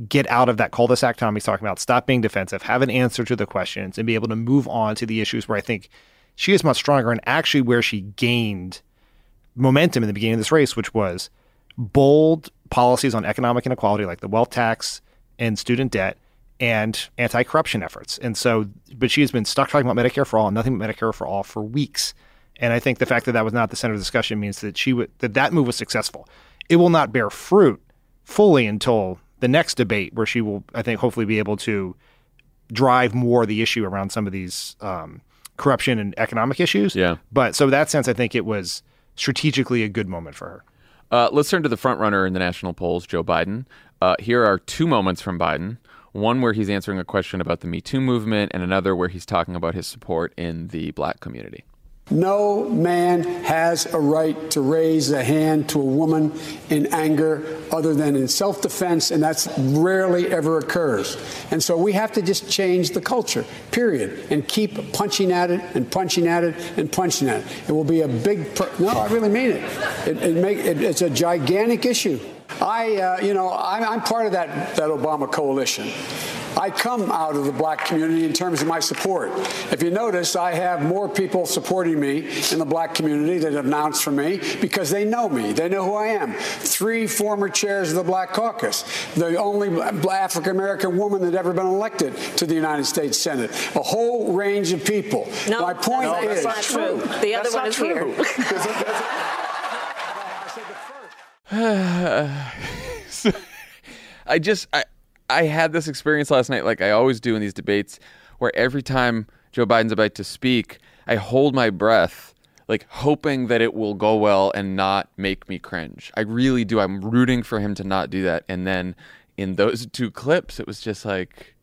get out of that cul-de-sac Tommy's talking about, stop being defensive, have an answer to the questions, and be able to move on to the issues where I think she is much stronger and actually where she gained momentum in the beginning of this race, which was bold policies on economic inequality like the wealth tax and student debt and anti-corruption efforts. And so, but she has been stuck talking about Medicare for all and nothing but Medicare for all for weeks. And I think the fact that that was not the center of discussion means that she would that that move was successful. It will not bear fruit fully until the next debate, where she will, I think, hopefully be able to drive more the issue around some of these um, corruption and economic issues. Yeah. But so in that sense, I think it was strategically a good moment for her. Uh, let's turn to the front runner in the national polls, Joe Biden. Uh, here are two moments from Biden. One where he's answering a question about the Me Too movement, and another where he's talking about his support in the black community. No man has a right to raise a hand to a woman in anger other than in self defense, and that's rarely ever occurs. And so we have to just change the culture, period, and keep punching at it and punching at it and punching at it. It will be a big, no, I really mean it. it, it, make, it it's a gigantic issue. I, uh, you know, I'm, I'm part of that, that Obama coalition. I come out of the black community in terms of my support. If you notice, I have more people supporting me in the black community that have announced for me because they know me. They know who I am. Three former chairs of the Black Caucus, the only African American woman that ever been elected to the United States Senate, a whole range of people. No, my point no, that's is not true. The other That's one is true. here. So, I just I I had this experience last night, like I always do in these debates, where every time Joe Biden's about to speak, I hold my breath, like hoping that it will go well and not make me cringe. I really do. I'm rooting for him to not do that. And then in those two clips, it was just like,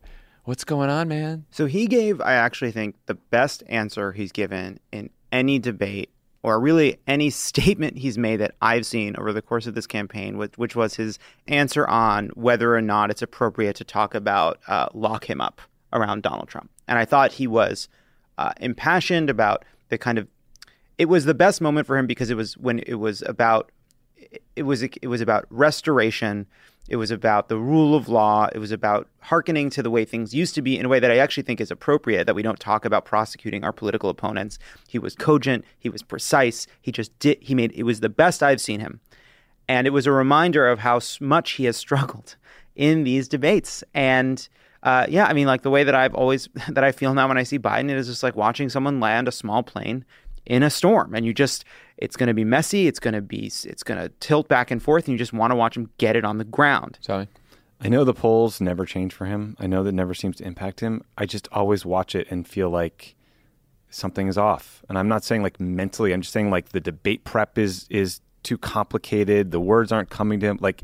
what's going on, man? So he gave, I actually think, the best answer he's given in any debate or really any statement he's made that I've seen over the course of this campaign, which, which was his answer on whether or not it's appropriate to talk about uh, lock him up around Donald Trump. And I thought he was uh, impassioned about the kind of. It was the best moment for him because it was when it was about. It was it was about restoration. It was about the rule of law. It was about hearkening to the way things used to be in a way that I actually think is appropriate, that we don't talk about prosecuting our political opponents. He was cogent, he was precise, he just did, he made, it was the best I've seen him. And it was a reminder of how much he has struggled in these debates. And uh, yeah, I mean, like the way that I've always, that I feel now when I see Biden, it is just like watching someone land a small plane in a storm and you just it's going to be messy it's going to be it's going to tilt back and forth and you just want to watch him get it on the ground sorry I know the polls never change for him. I know that never seems to impact him. I just always watch it and feel like something is off. And I'm not saying like mentally. I'm just saying like the debate prep is is too complicated. The words aren't coming to him. Like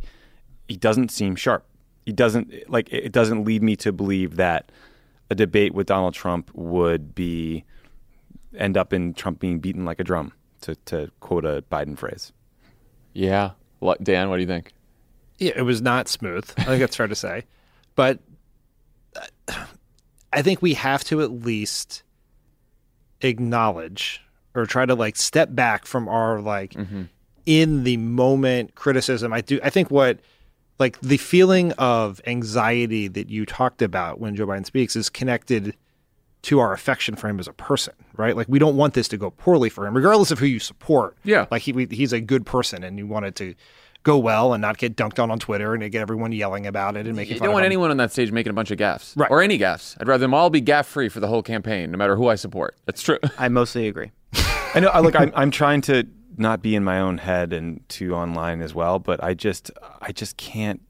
he doesn't seem sharp. He doesn't like it doesn't lead me to believe that a debate with Donald Trump would be end up in Trump being beaten like a drum. To to quote a Biden phrase. Yeah, What- Dan, what do you think? Yeah, it was not smooth. I think that's fair to say. But uh, I think we have to at least acknowledge or try to like step back from our like in the moment criticism. I do I think what like the feeling of anxiety that you talked about when Joe Biden speaks is connected to our affection for him as a person, right? Like we don't want this to go poorly for him, regardless of who you support. Yeah. like he we, he's a good person, and you want it to go well and not get dunked on on Twitter and get everyone yelling about it and making You fun don't of want him. anyone on that stage making a bunch of gaffes, Right. or any gaffes. I'd rather them all be gaff free for the whole campaign, no matter who I support. That's true. I mostly agree. I know. I Look, I'm I'm trying to not be in my own head and to online as well, but I just I just can't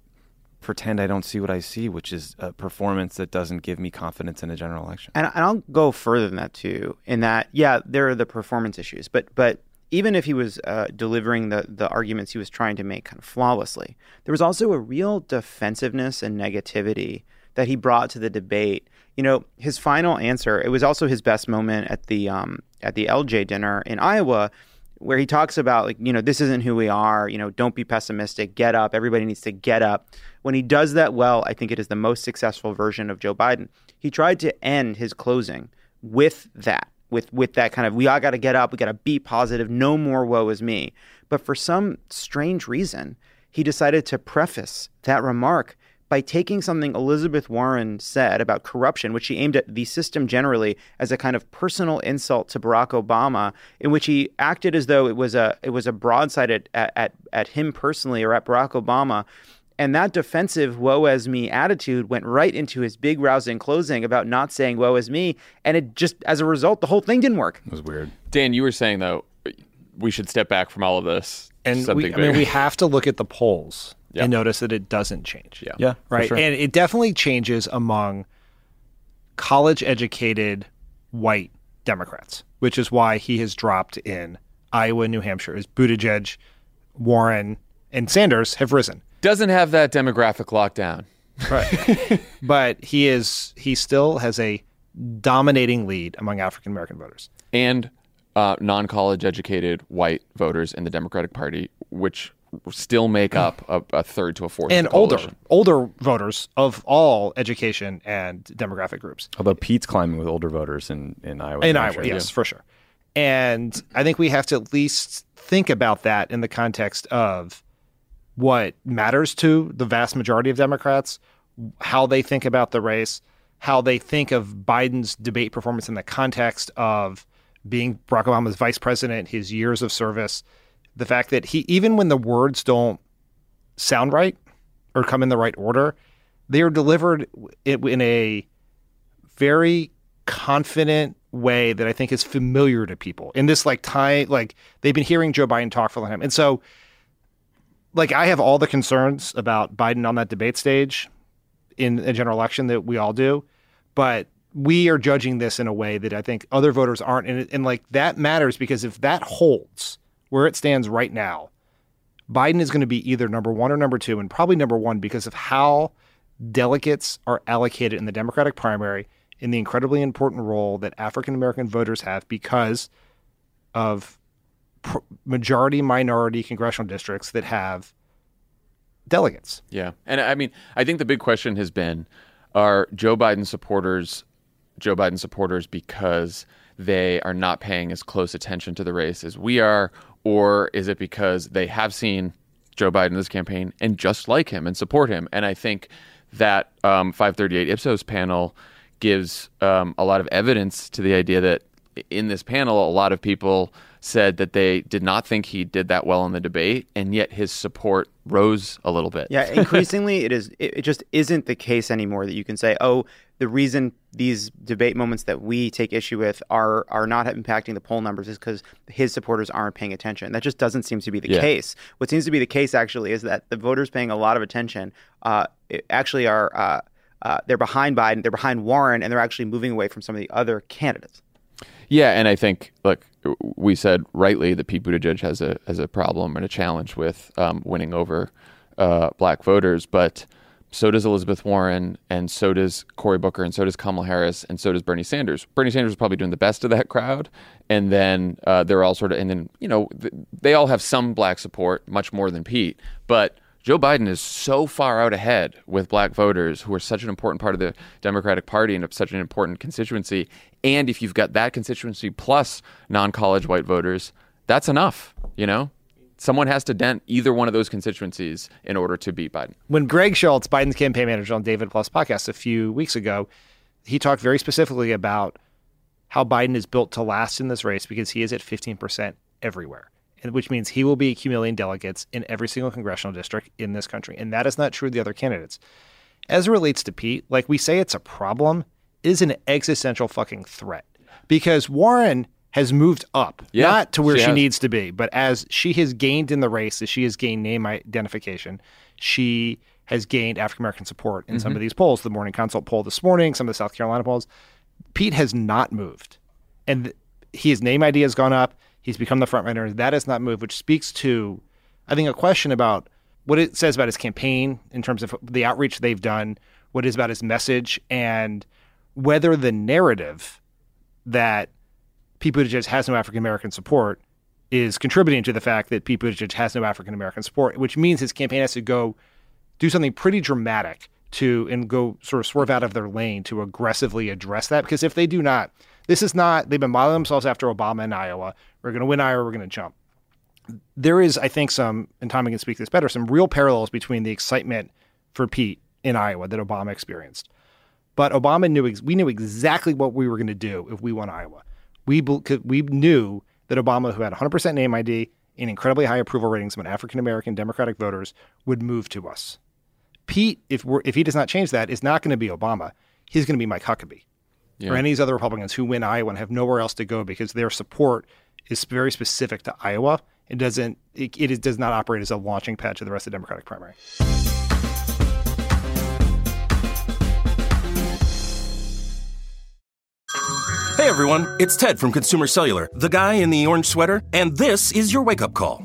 pretend I don't see what I see, which is a performance that doesn't give me confidence in a general election. And, and I'll go further than that too. In that, yeah, there are the performance issues, but but even if he was uh, delivering the the arguments he was trying to make kind of flawlessly, there was also a real defensiveness and negativity that he brought to the debate. You know, his final answer. It was also his best moment at the um, at the LJ dinner in Iowa. Where he talks about like you know this isn't who we are you know don't be pessimistic get up everybody needs to get up. When he does that well I think it is the most successful version of Joe Biden. He tried to end his closing with that with with that kind of we all got to get up we got to be positive no more woe is me. But for some strange reason he decided to preface that remark by taking something Elizabeth Warren said about corruption, which she aimed at the system generally as a kind of personal insult to Barack Obama, in which he acted as though it was a it was a broadside at at, at him personally or at Barack Obama. And that defensive woe as me attitude went right into his big rousing closing about not saying woe as me. And it just as a result, the whole thing didn't work. It was weird. Dan, you were saying though, we should step back from all of this. And something we, I mean, we have to look at the polls Yeah. and notice that it doesn't change. Yeah. Yeah, Right. sure. And it definitely changes among college educated white Democrats, which is why he has dropped in Iowa New Hampshire as Buttigieg, Warren, and Sanders have risen. doesn't have that demographic lockdown. Right. but he is he still has a dominating lead among African American voters. and uh, non-college educated white voters in the Democratic Party, which still make up a, a third to a fourth. of And older older voters of all education and demographic groups. Although Pete's climbing with older voters in in Iowa. in Iowa, Hampshire. yes, for sure. And I think we have to at least think about that in the context of what matters to the vast majority of Democrats, how they think about the race, how they think of Biden's debate performance in the context of being Barack Obama's vice president, his years of service, the fact that he, even when the words don't sound right or come in the right order, they are delivered in a very confident way that I think is familiar to people in this like time like they've been hearing Joe Biden talk for a long time. And so like I have all the concerns about Biden on that debate stage in a general election that we all do, but we are judging this in a way that I think other voters aren't and, and like that matters because if that holds where it stands right now, Biden is going to be either number 1 or number 2 and probably number 1 because of how delegates are allocated in the Democratic primary in the incredibly important role that African American voters have because of majority minority congressional districts that have delegates. Yeah. And I mean, I think the big question has been are Joe Biden supporters Joe Biden supporters because they are not paying as close attention to the race as we are, or is it because they have seen Joe Biden in this campaign and just like him and support him? And I think that um, 538 Ipsos panel gives um, a lot of evidence to the idea that in this panel, a lot of people said that they did not think he did that well in the debate, and yet his support rose a little bit. Yeah, increasingly, it is. It, just isn't the case anymore that you can say, "Oh, the reason these debate moments that we take issue with are are not impacting the poll numbers is because his supporters aren't paying attention." That just doesn't seem to be the Yeah. case. What seems to be the case actually is that the voters paying a lot of attention uh, actually are. Uh, uh, they're behind Biden, they're behind Warren, and they're actually moving away from some of the other candidates. Yeah, and I think look, we said rightly that Pete Buttigieg has a has a problem and a challenge with um, winning over uh, black voters, but so does Elizabeth Warren, and so does Cory Booker, and so does Kamala Harris, and so does Bernie Sanders. Bernie Sanders is probably doing the best of that crowd, and then uh, they're all sort of, and then you know th- they all have some black support, much more than Pete, but. Joe Biden is so far out ahead with black voters who are such an important part of the Democratic Party and such an important constituency. And if you've got that constituency plus non college white voters, that's enough. You know, someone has to dent either one of those constituencies in order to beat Biden. When Greg Schultz, Biden's campaign manager on David Plouffe's podcast a few weeks ago, he talked very specifically about how Biden is built to last in this race because he is at 15% everywhere. Which means he will be accumulating delegates in every single congressional district in this country. And that is not true of the other candidates. As it relates to Pete, like we say it's a problem, it is an existential fucking threat because Warren has moved up, Yeah, not to where she she, needs to be, but as she has gained in the race, as she has gained name identification, she has gained African American support in some Mhm. of these polls. The Morning Consult poll this morning, some of the South Carolina polls. Pete has not moved, and th- his name ID has gone up. He's become the front runner. That has not moved, which speaks to, I think, a question about what it says about his campaign in terms of the outreach they've done, what it is about his message, and whether the narrative that Pete Buttigieg has no African American support is contributing to the fact that Pete Buttigieg has no African American support, which means his campaign has to go do something pretty dramatic to and go sort of swerve out of their lane to aggressively address that. Because if they do not, this is not, they've been modeling themselves after Obama in Iowa. We're going to win Iowa, we're going to jump. There is, I think, some, and Tommy can speak this better, some real parallels between the excitement for Pete in Iowa that Obama experienced. But Obama knew, ex- we knew exactly what we were going to do if we won Iowa. We, we knew that Obama, who had 100% name ID and incredibly high approval ratings among African American Democratic voters, would move to us. Pete, if we're, if he does not change that, is not going to be Obama. He's going to be Mike Huckabee Yeah. or any of these other Republicans who win Iowa and have nowhere else to go because their support is very specific to Iowa. It doesn't. It, does not operate as a launching pad to the rest of the Democratic primary. Hey everyone, it's Ted from Consumer Cellular, the guy in the orange sweater, and this is your wake up call.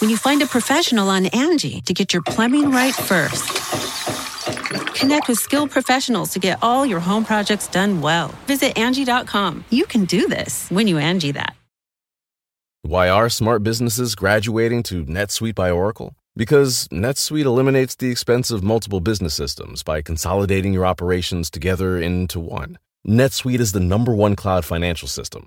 When you find a professional on Angie to get your plumbing right first. Connect with skilled professionals to get all your home projects done well. Visit Angie.com. You can do this when you Angie that. Why are smart businesses graduating to NetSuite by Oracle? Because NetSuite eliminates the expense of multiple business systems by consolidating your operations together into one. NetSuite is the number one cloud financial system,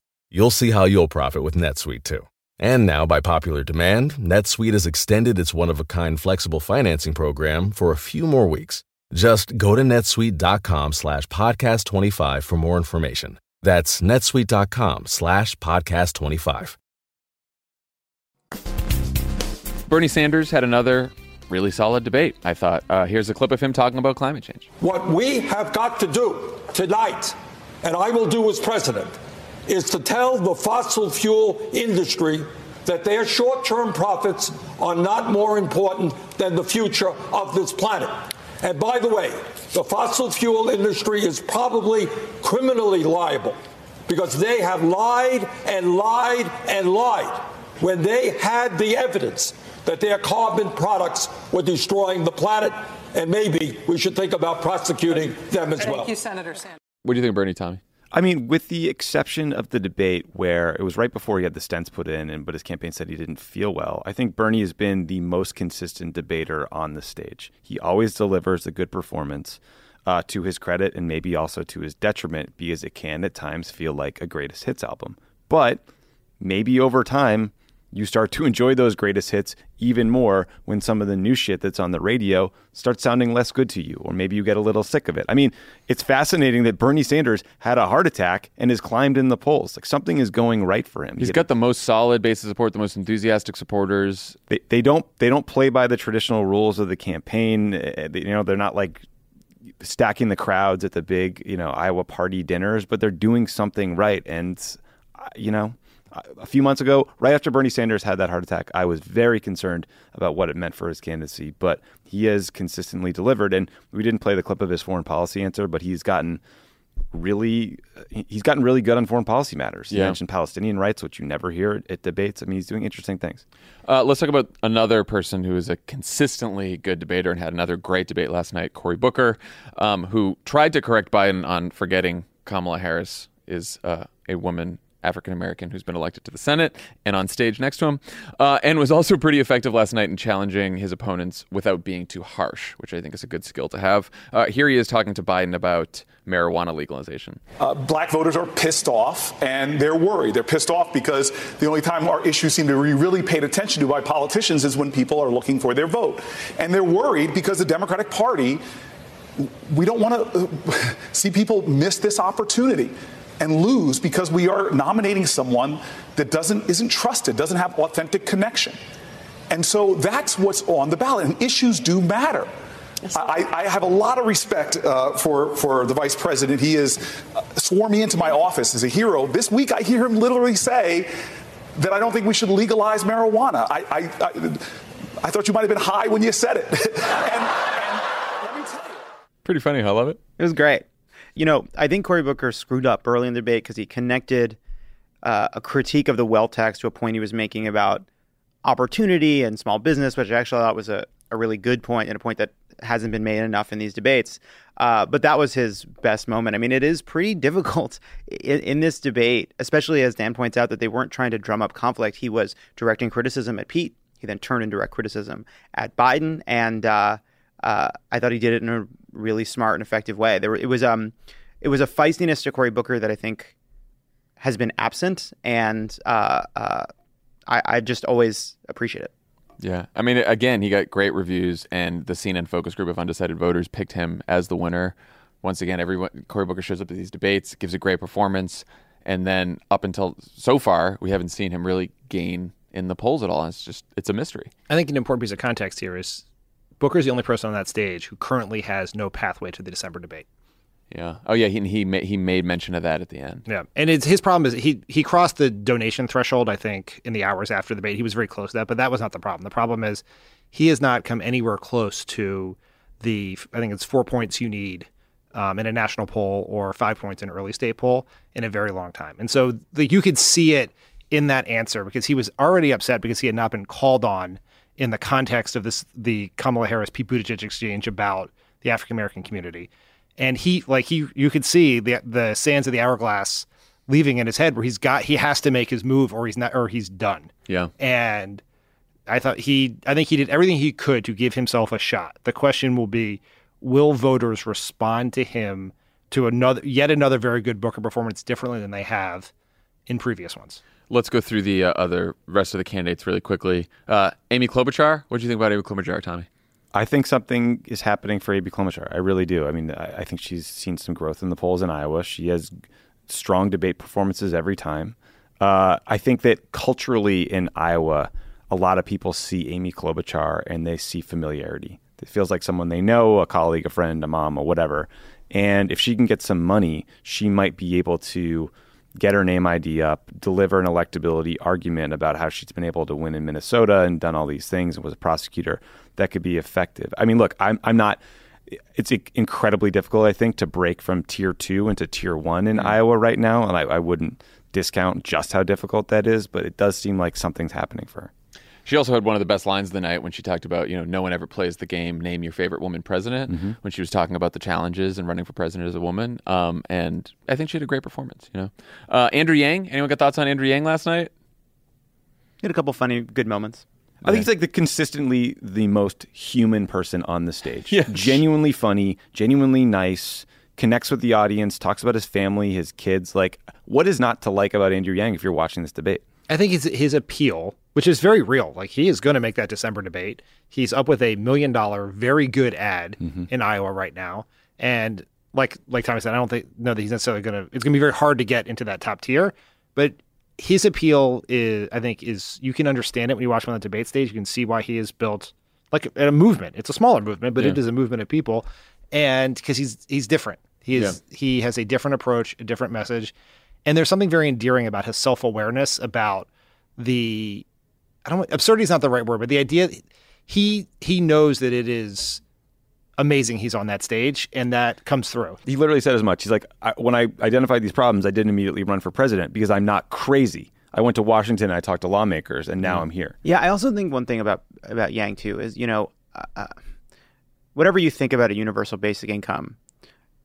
You'll see how you'll profit with NetSuite too. And now, by popular demand, NetSuite has extended its one of a kind flexible financing program for a few more weeks. Just go to netsuite.com slash podcast 25 for more information. That's netsuite.com slash podcast 25. Bernie Sanders had another really solid debate, I thought. Uh, here's a clip of him talking about climate change. What we have got to do tonight, and I will do as president, is to tell the fossil fuel industry that their short term profits are not more important than the future of this planet. And by the way, the fossil fuel industry is probably criminally liable because they have lied and lied and lied when they had the evidence that their carbon products were destroying the planet. And maybe we should think about prosecuting them as well. Thank you, Senator Sanders. What do you think, Bernie, Tommy? I mean, with the exception of the debate where it was right before he had the stents put in, and but his campaign said he didn't feel well. I think Bernie has been the most consistent debater on the stage. He always delivers a good performance, uh, to his credit, and maybe also to his detriment, because it can at times feel like a greatest hits album. But maybe over time, you start to enjoy those greatest hits even more when some of the new shit that's on the radio starts sounding less good to you, or maybe you get a little sick of it. I mean, it's fascinating that Bernie Sanders had a heart attack and has climbed in the polls. Like something is going right for him. He's He- got the most solid base of support, the most enthusiastic supporters. they, they don't they don't play by the traditional rules of the campaign. Uh, they- You know, they're not like stacking the crowds at the big you know Iowa party dinners, but they're doing something right. And uh, you know, a few months ago, right after Bernie Sanders had that heart attack, I was very concerned about what it meant for his candidacy. But he has consistently delivered, and we didn't play the clip of his foreign policy answer, but he's gotten really he's gotten really good on foreign policy matters. He Yeah. mentioned Palestinian rights, which you never hear at debates. I mean, he's doing interesting things. Uh, let's talk about another person who is a consistently good debater and had another great debate last night, Cory Booker, um, who tried to correct Biden on forgetting Kamala Harris is uh, a woman. African American who's been elected to the Senate and on stage next to him, uh, and was also pretty effective last night in challenging his opponents without being too harsh, which I think is a good skill to have. Uh, here he is talking to Biden about marijuana legalization. Uh, black voters are pissed off and they're worried. They're pissed off because the only time our issues seem to be really paid attention to by politicians is when people are looking for their vote. And they're worried because the Democratic Party, we don't want to uh, see people miss this opportunity and lose because we are nominating someone that doesn't isn't trusted, doesn't have authentic connection. And so that's what's on the ballot. And issues do matter. I, I have a lot of respect uh, for, for the vice president. He has uh, sworn me into my office as a hero. This week, I hear him literally say that I don't think we should legalize marijuana. I, I, I, I thought you might have been high when you said it. Pretty funny. I love it. It was great. You know, I think Cory Booker screwed up early in the debate because he connected uh, a critique of the wealth tax to a point he was making about opportunity and small business, which I actually thought was a, a really good point and a point that hasn't been made enough in these debates. Uh, but that was his best moment. I mean, it is pretty difficult in, in this debate, especially as Dan points out that they weren't trying to drum up conflict. He was directing criticism at Pete. He then turned and direct criticism at Biden, and uh, uh, I thought he did it in a really smart and effective way. There, were, it was um, it was a feistiness to Cory Booker that I think has been absent, and uh, uh, I, I just always appreciate it. Yeah. I mean, again, he got great reviews, and the CNN focus group of undecided voters picked him as the winner. Once again, everyone, Cory Booker shows up at these debates, gives a great performance, and then up until so far, we haven't seen him really gain in the polls at all. It's just, it's a mystery. I think an important piece of context here is Booker's the only person on that stage who currently has no pathway to the December debate. Yeah. Oh, yeah. He he made, he made mention of that at the end. Yeah, and it's his problem is he he crossed the donation threshold. I think in the hours after the debate, he was very close to that, but that was not the problem. The problem is he has not come anywhere close to the I think it's four points you need um, in a national poll or five points in an early state poll in a very long time. And so the, you could see it in that answer because he was already upset because he had not been called on in the context of this the Kamala Harris Pete Buttigieg exchange about the African American community and he like he you could see the the sands of the hourglass leaving in his head where he's got he has to make his move or he's not or he's done. Yeah. And I thought he I think he did everything he could to give himself a shot. The question will be will voters respond to him to another yet another very good Booker performance differently than they have in previous ones. Let's go through the uh, other rest of the candidates really quickly. Uh, Amy Klobuchar. What do you think about Amy Klobuchar, Tommy? I think something is happening for Amy Klobuchar. I really do. I mean, I, I think she's seen some growth in the polls in Iowa. She has strong debate performances every time. Uh, I think that culturally in Iowa, a lot of people see Amy Klobuchar and they see familiarity. It feels like someone they know, a colleague, a friend, a mom, or whatever. And if she can get some money, she might be able to get her name ID up, deliver an electability argument about how she's been able to win in Minnesota and done all these things and was a prosecutor that could be effective. I mean, look, I'm I'm not. It's incredibly difficult, I think, to break from tier two into tier one in mm-hmm. Iowa right now, and I, I wouldn't discount just how difficult that is, but it does seem like something's happening for her. She also had one of the best lines of the night when she talked about, you know, no one ever plays the game, name your favorite woman president, Mm-hmm. when she was talking about the challenges and running for president as a woman. Um, and I think she had a great performance, you know. Uh, Andrew Yang, anyone got thoughts on Andrew Yang last night? He had a couple funny, good moments. I think he's like the consistently the most human person on the stage. Yeah. Genuinely funny, genuinely nice, connects with the audience, talks about his family, his kids. Like, what is not to like about Andrew Yang if you're watching this debate? I think his his appeal, which is very real, like he is going to make that December debate. He's up with a million dollar, very good ad mm-hmm. in Iowa right now, and like like Tommy said, I don't think know that he's necessarily going to. It's going to be very hard to get into that top tier, but his appeal is, I think, is you can understand it when you watch him on the debate stage. You can see why he has built like a, a movement. It's a smaller movement, but it Yeah. is a movement of people, and because he's he's different. He is he has a different approach, a different message, And there's something very endearing about his self awareness about the I don't absurdity is not the right word, but the idea he he knows that it is amazing he's on that stage and that comes through. He literally said as much. He's like, I, when I identified these problems, I didn't immediately run for president because I'm not crazy. I went to Washington, and I talked to lawmakers, and now I'm here. Yeah, I also think one thing about about Yang too is you know, uh, uh, whatever you think about a universal basic income,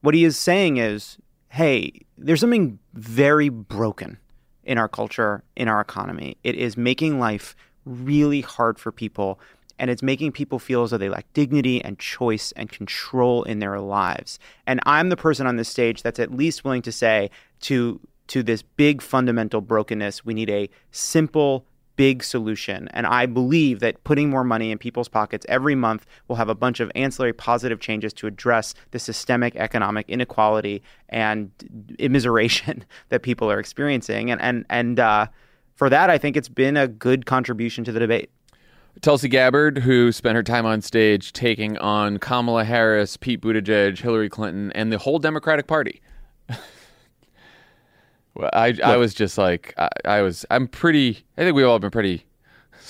what he is saying is, hey, there's something very broken in our culture, in our economy. It is making life really hard for people. And it's making people feel as though they lack dignity and choice and control in their lives. And I'm the person on this stage that's at least willing to say to to this big fundamental brokenness, we need a simple, big solution. And I believe that putting more money in people's pockets every month will have a bunch of ancillary positive changes to address the systemic economic inequality and immiseration that people are experiencing. And and and uh, for that, I think it's been a good contribution to the debate. Tulsi Gabbard, who spent her time on stage taking on Kamala Harris, Pete Buttigieg, Hillary Clinton, and the whole Democratic Party. well, I, I was just like, I, I, was, I'm pretty, I think we've all been pretty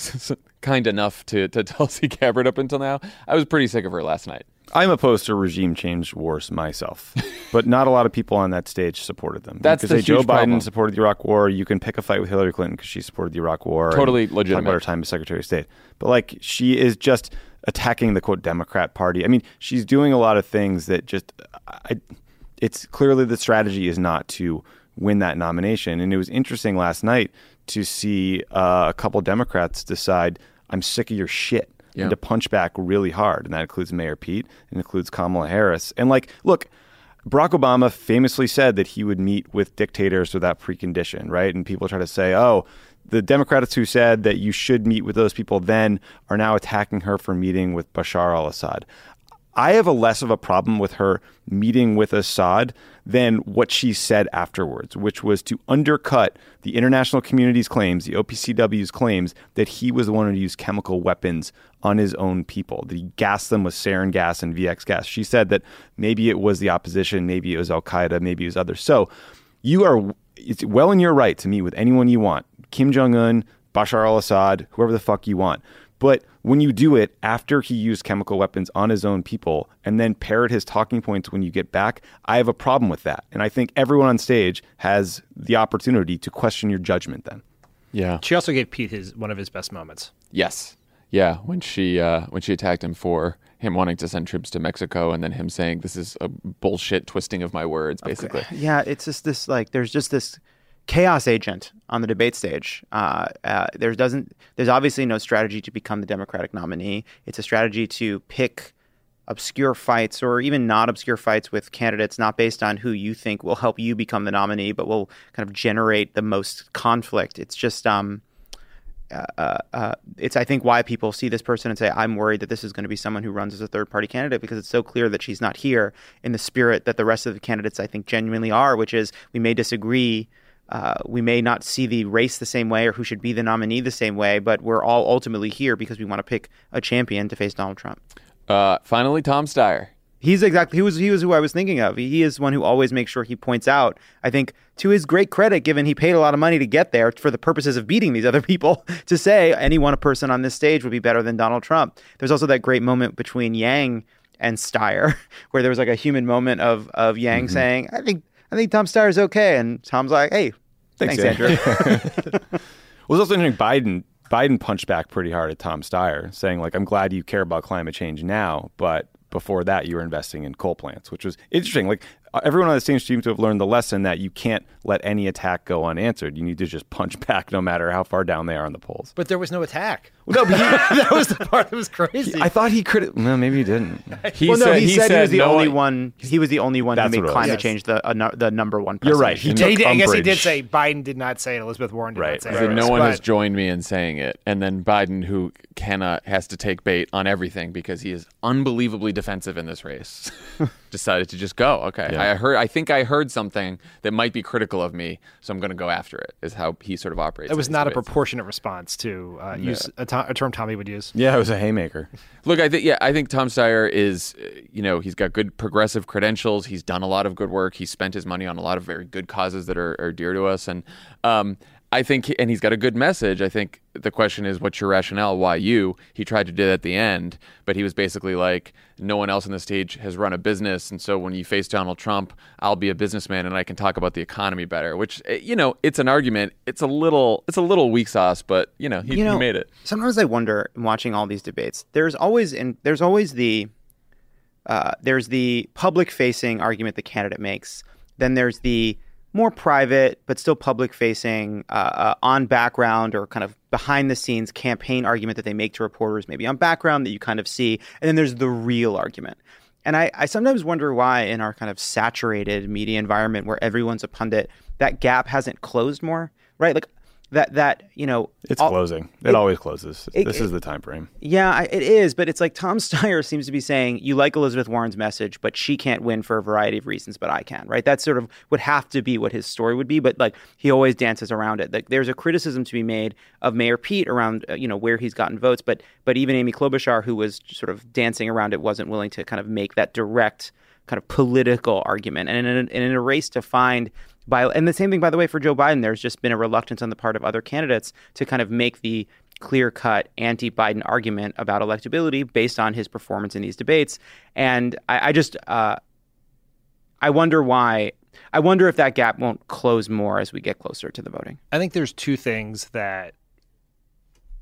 kind enough to, to Tulsi Gabbard up until now. I was pretty sick of her last night. I'm opposed to regime change wars myself, but not a lot of people on that stage supported them. That's you the say Joe Biden problem. supported the Iraq War. You can pick a fight with Hillary Clinton because she supported the Iraq War. Totally talk. About her time as Secretary of State, but like she is just attacking the quote Democrat Party. I mean, she's doing a lot of things that just, I, it's clearly the strategy is not to win that nomination. And it was interesting last night to see uh, a couple Democrats decide, I'm sick of your shit Yeah. and to punch back really hard. And that includes Mayor Pete and includes Kamala Harris. And like, look, Barack Obama famously said that he would meet with dictators without precondition, right? And people try to say, oh, the Democrats who said that you should meet with those people then are now attacking her for meeting with Bashar al Assad. I have a less of a problem with her meeting with Assad than what she said afterwards, which was to undercut the international community's claims, the OPCW's claims that he was the one who used chemical weapons on his own people, that he gassed them with sarin gas and VX gas. She said that maybe it was the opposition, maybe it was Al Qaeda, maybe it was others. So you are it's well in your right to meet with anyone you want Kim Jong un, Bashar al Assad, whoever the fuck you want. But when you do it after he used chemical weapons on his own people and then parrot his talking points when you get back, I have a problem with that. And I think everyone on stage has the opportunity to question your judgment then. Yeah. She also gave Pete his one of his best moments. Yes. Yeah, when she uh, when she attacked him for him wanting to send troops to Mexico, and then him saying this is a bullshit twisting of my words, basically. Yeah, it's just this like there's just this chaos agent on the debate stage. Uh, uh, there doesn't there's obviously no strategy to become the Democratic nominee. It's a strategy to pick obscure fights or even not obscure fights with candidates not based on who you think will help you become the nominee, but will kind of generate the most conflict. It's just um, uh, uh, uh, it's I think why people see this person and say I'm worried that this is going to be someone who runs as a third party candidate because it's so clear that she's not here in the spirit that the rest of the candidates I think genuinely are, which is we may disagree. Uh, we may not see the race the same way or who should be the nominee the same way, but we're all ultimately here because we want to pick a champion to face Donald Trump. Uh, finally, Tom Steyer. He's exactly he was he was who I was thinking of. He is one who always makes sure he points out. I think to his great credit, given he paid a lot of money to get there for the purposes of beating these other people, to say any one person on this stage would be better than Donald Trump. There's also that great moment between Yang and Steyer, where there was like a human moment of of Yang Mm-hmm. saying, "I think I think Tom Steyer is okay," and Tom's like, "Hey, thanks, Andrew." Well, it's also interesting. Biden Biden punched back pretty hard at Tom Steyer, saying like, "I'm glad you care about climate change now, but before that, you were investing in coal plants," which was interesting. Like everyone on the stage seems to have learned the lesson that you can't let any attack go unanswered. You need to just punch back, no matter how far down they are on the polls. But there was no attack. No, but he, that was the part that was crazy. I thought he could. No, maybe he didn't. He well, no, said, he, said, he was the no only one- one. He was the only one who That's made what it was. climate Yes. change the uh, no- the number one. You're right. He. He took did- I guess he did say Biden did not say it. Elizabeth Warren did Right. not say He it. said, no one But- has joined me in saying it. And then Biden, who cannot, has to take bait on everything because he is unbelievably defensive in this race. decided to just go. Okay, Yeah. I heard. I think I heard something that might be critical of me, so I'm going to go after it. Is how he sort of operates. It was in these not a proportionate response to uh, use a, to- a term Tommy would use. Yeah, it was a haymaker. Look, I think yeah, I think Tom Steyer is, uh, you know, he's got good progressive credentials. He's done a lot of good work. He spent his money on a lot of very good causes that are, are dear to us, and um, I think, and he's got a good message. I think the question is, what's your rationale? Why you? He tried to do that at the end, but he was basically like, no one else on the stage has run a business, and so when you face Donald Trump, I'll be a businessman and I can talk about the economy better. Which, uh, you know, it's an argument. It's a little, it's a little weak sauce, but you know, he, you know, he made it. Sometimes I wonder, watching all these debates, there's always and there's always the uh, there's the public facing argument the candidate makes. Then there's the more private but still public facing uh, uh, on background or kind of behind the scenes campaign argument that they make to reporters, maybe on background that you kind of see. And then there's the real argument. And I, I sometimes wonder why, in our kind of saturated media environment where everyone's a pundit, that gap hasn't closed more, right? Like that, that you know, It's all- closing. It, it- always closes. it- this it- is the time frame. yeah, it is, but it's like Tom Steyer seems to be saying you like Elizabeth Warren's message, but she can't win for a variety of reasons, but I can, right? That sort of would have to be what his story would be, but like he always dances around it. Like there's a criticism to be made of Mayor Pete around uh, you know where he's gotten votes, but but even Amy Klobuchar, who was sort of dancing around it, wasn't willing to kind of make that direct kind of political argument. And in a, and in a race to find by and the same thing by the way for Joe Biden, there's just been a reluctance on the part of other candidates to kind of make the clear cut anti Biden argument about electability based on his performance in these debates. And I, I just uh, I wonder why I wonder if that gap won't close more as we get closer to the voting. I think there's two things that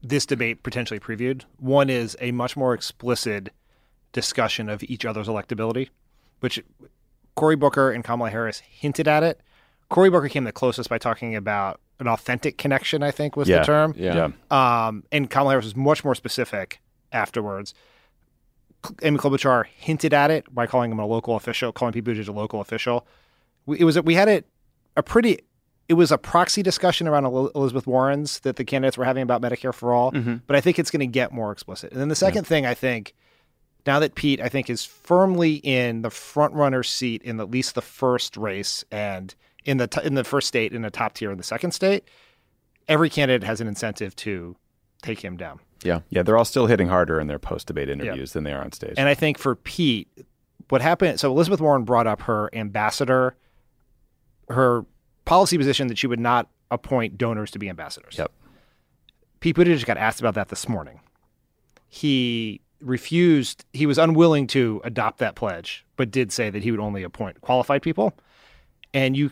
this debate potentially previewed. One is a much more explicit discussion of each other's electability, which Cory Booker and Kamala Harris hinted at it. Cory Booker came the closest by talking about an authentic connection, I think was Yeah, the term. yeah. Um, and Kamala Harris was much more specific afterwards. Amy Klobuchar hinted at it by calling him a local official, calling Pete Buttigieg a local official. We, it was we had it a pretty. It was a proxy discussion around Elizabeth Warren's that the candidates were having about Medicare for all, Mhm. but I think it's going to get more explicit. And then the second thing I think, now that Pete I think is firmly in the front runner seat in at least the first race and in the t- in the first state in the top tier in the second state, every candidate has an incentive to take him down. Yeah. Yeah, they're all still hitting harder in their post debate interviews than they are on stage. And I think for Pete, what happened? So Elizabeth Warren brought up her ambassador, her policy position that she would not appoint donors to be ambassadors. Yep. Pete Buttigieg got asked about that this morning. He refused. He was unwilling to adopt that pledge, but did say that he would only appoint qualified people. And you,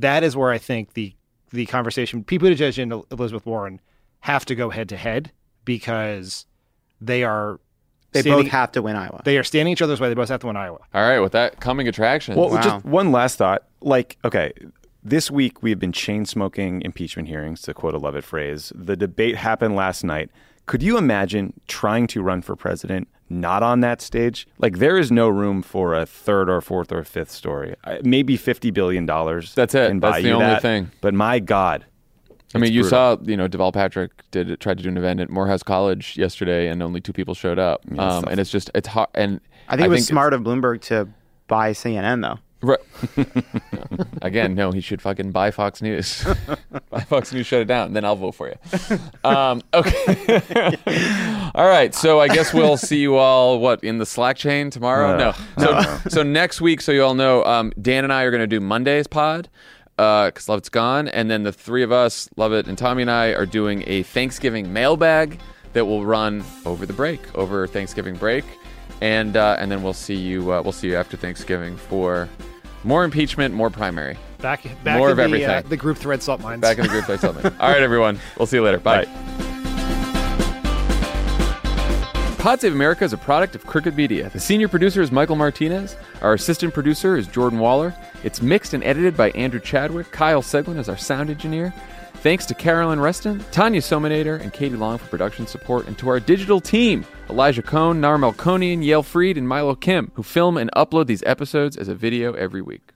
that is where I think the the conversation. Pete Buttigieg and Elizabeth Warren have to go head to head because they are. They standing- both have to win Iowa. They are standing each other's way. They both have to win Iowa. All right, with that coming attraction. Well, just one last thought. Like, okay, this week we have been chain smoking impeachment hearings, to quote a Lovett phrase. The debate happened last night. Could you imagine trying to run for president not on that stage? Like, there is no room for a third or fourth or fifth story. Maybe $50 billion. That's it. Can buy That's the you only that. thing. But my God. I mean, you brutal. saw, you know, Deval Patrick did tried to do an event at Morehouse College yesterday, and only two people showed up. Yeah, um, and it's just it's hard. And I think it was smart of Bloomberg to buy CNN though. Right. Again, no, he should fucking buy Fox News. buy Fox News, shut it down, then I'll vote for you. Um, okay. all right. So I guess we'll see you all, what, in the Slack chain tomorrow? No. No. So, so next week, so you all know, um, Dan and I are going to do Monday's pod because Lovett's gone. And then the three of us, Lovett and Tommy and I, are doing a Thanksgiving mailbag that will run over the break, over Thanksgiving break. And uh, and then we'll see you uh, we'll see you after Thanksgiving for more impeachment, more primary. Back, back More in of the, everything. Uh, the group thread salt mines. Back in the group play something. All right, everyone. We'll see you later. Bye. Pod Save America is a product of Crooked Media. The senior producer is Michael Martinez. Our assistant producer is Jordan Waller. It's mixed and edited by Andrew Chadwick. Kyle Seglin is our sound engineer. Thanks to Carolyn Reston, Tanya Somanader, and Katie Long for production support, and to our digital team, Elijah Cone, Nar Melkonian, Yale Freed, and Milo Kim, who film and upload these episodes as a video every week.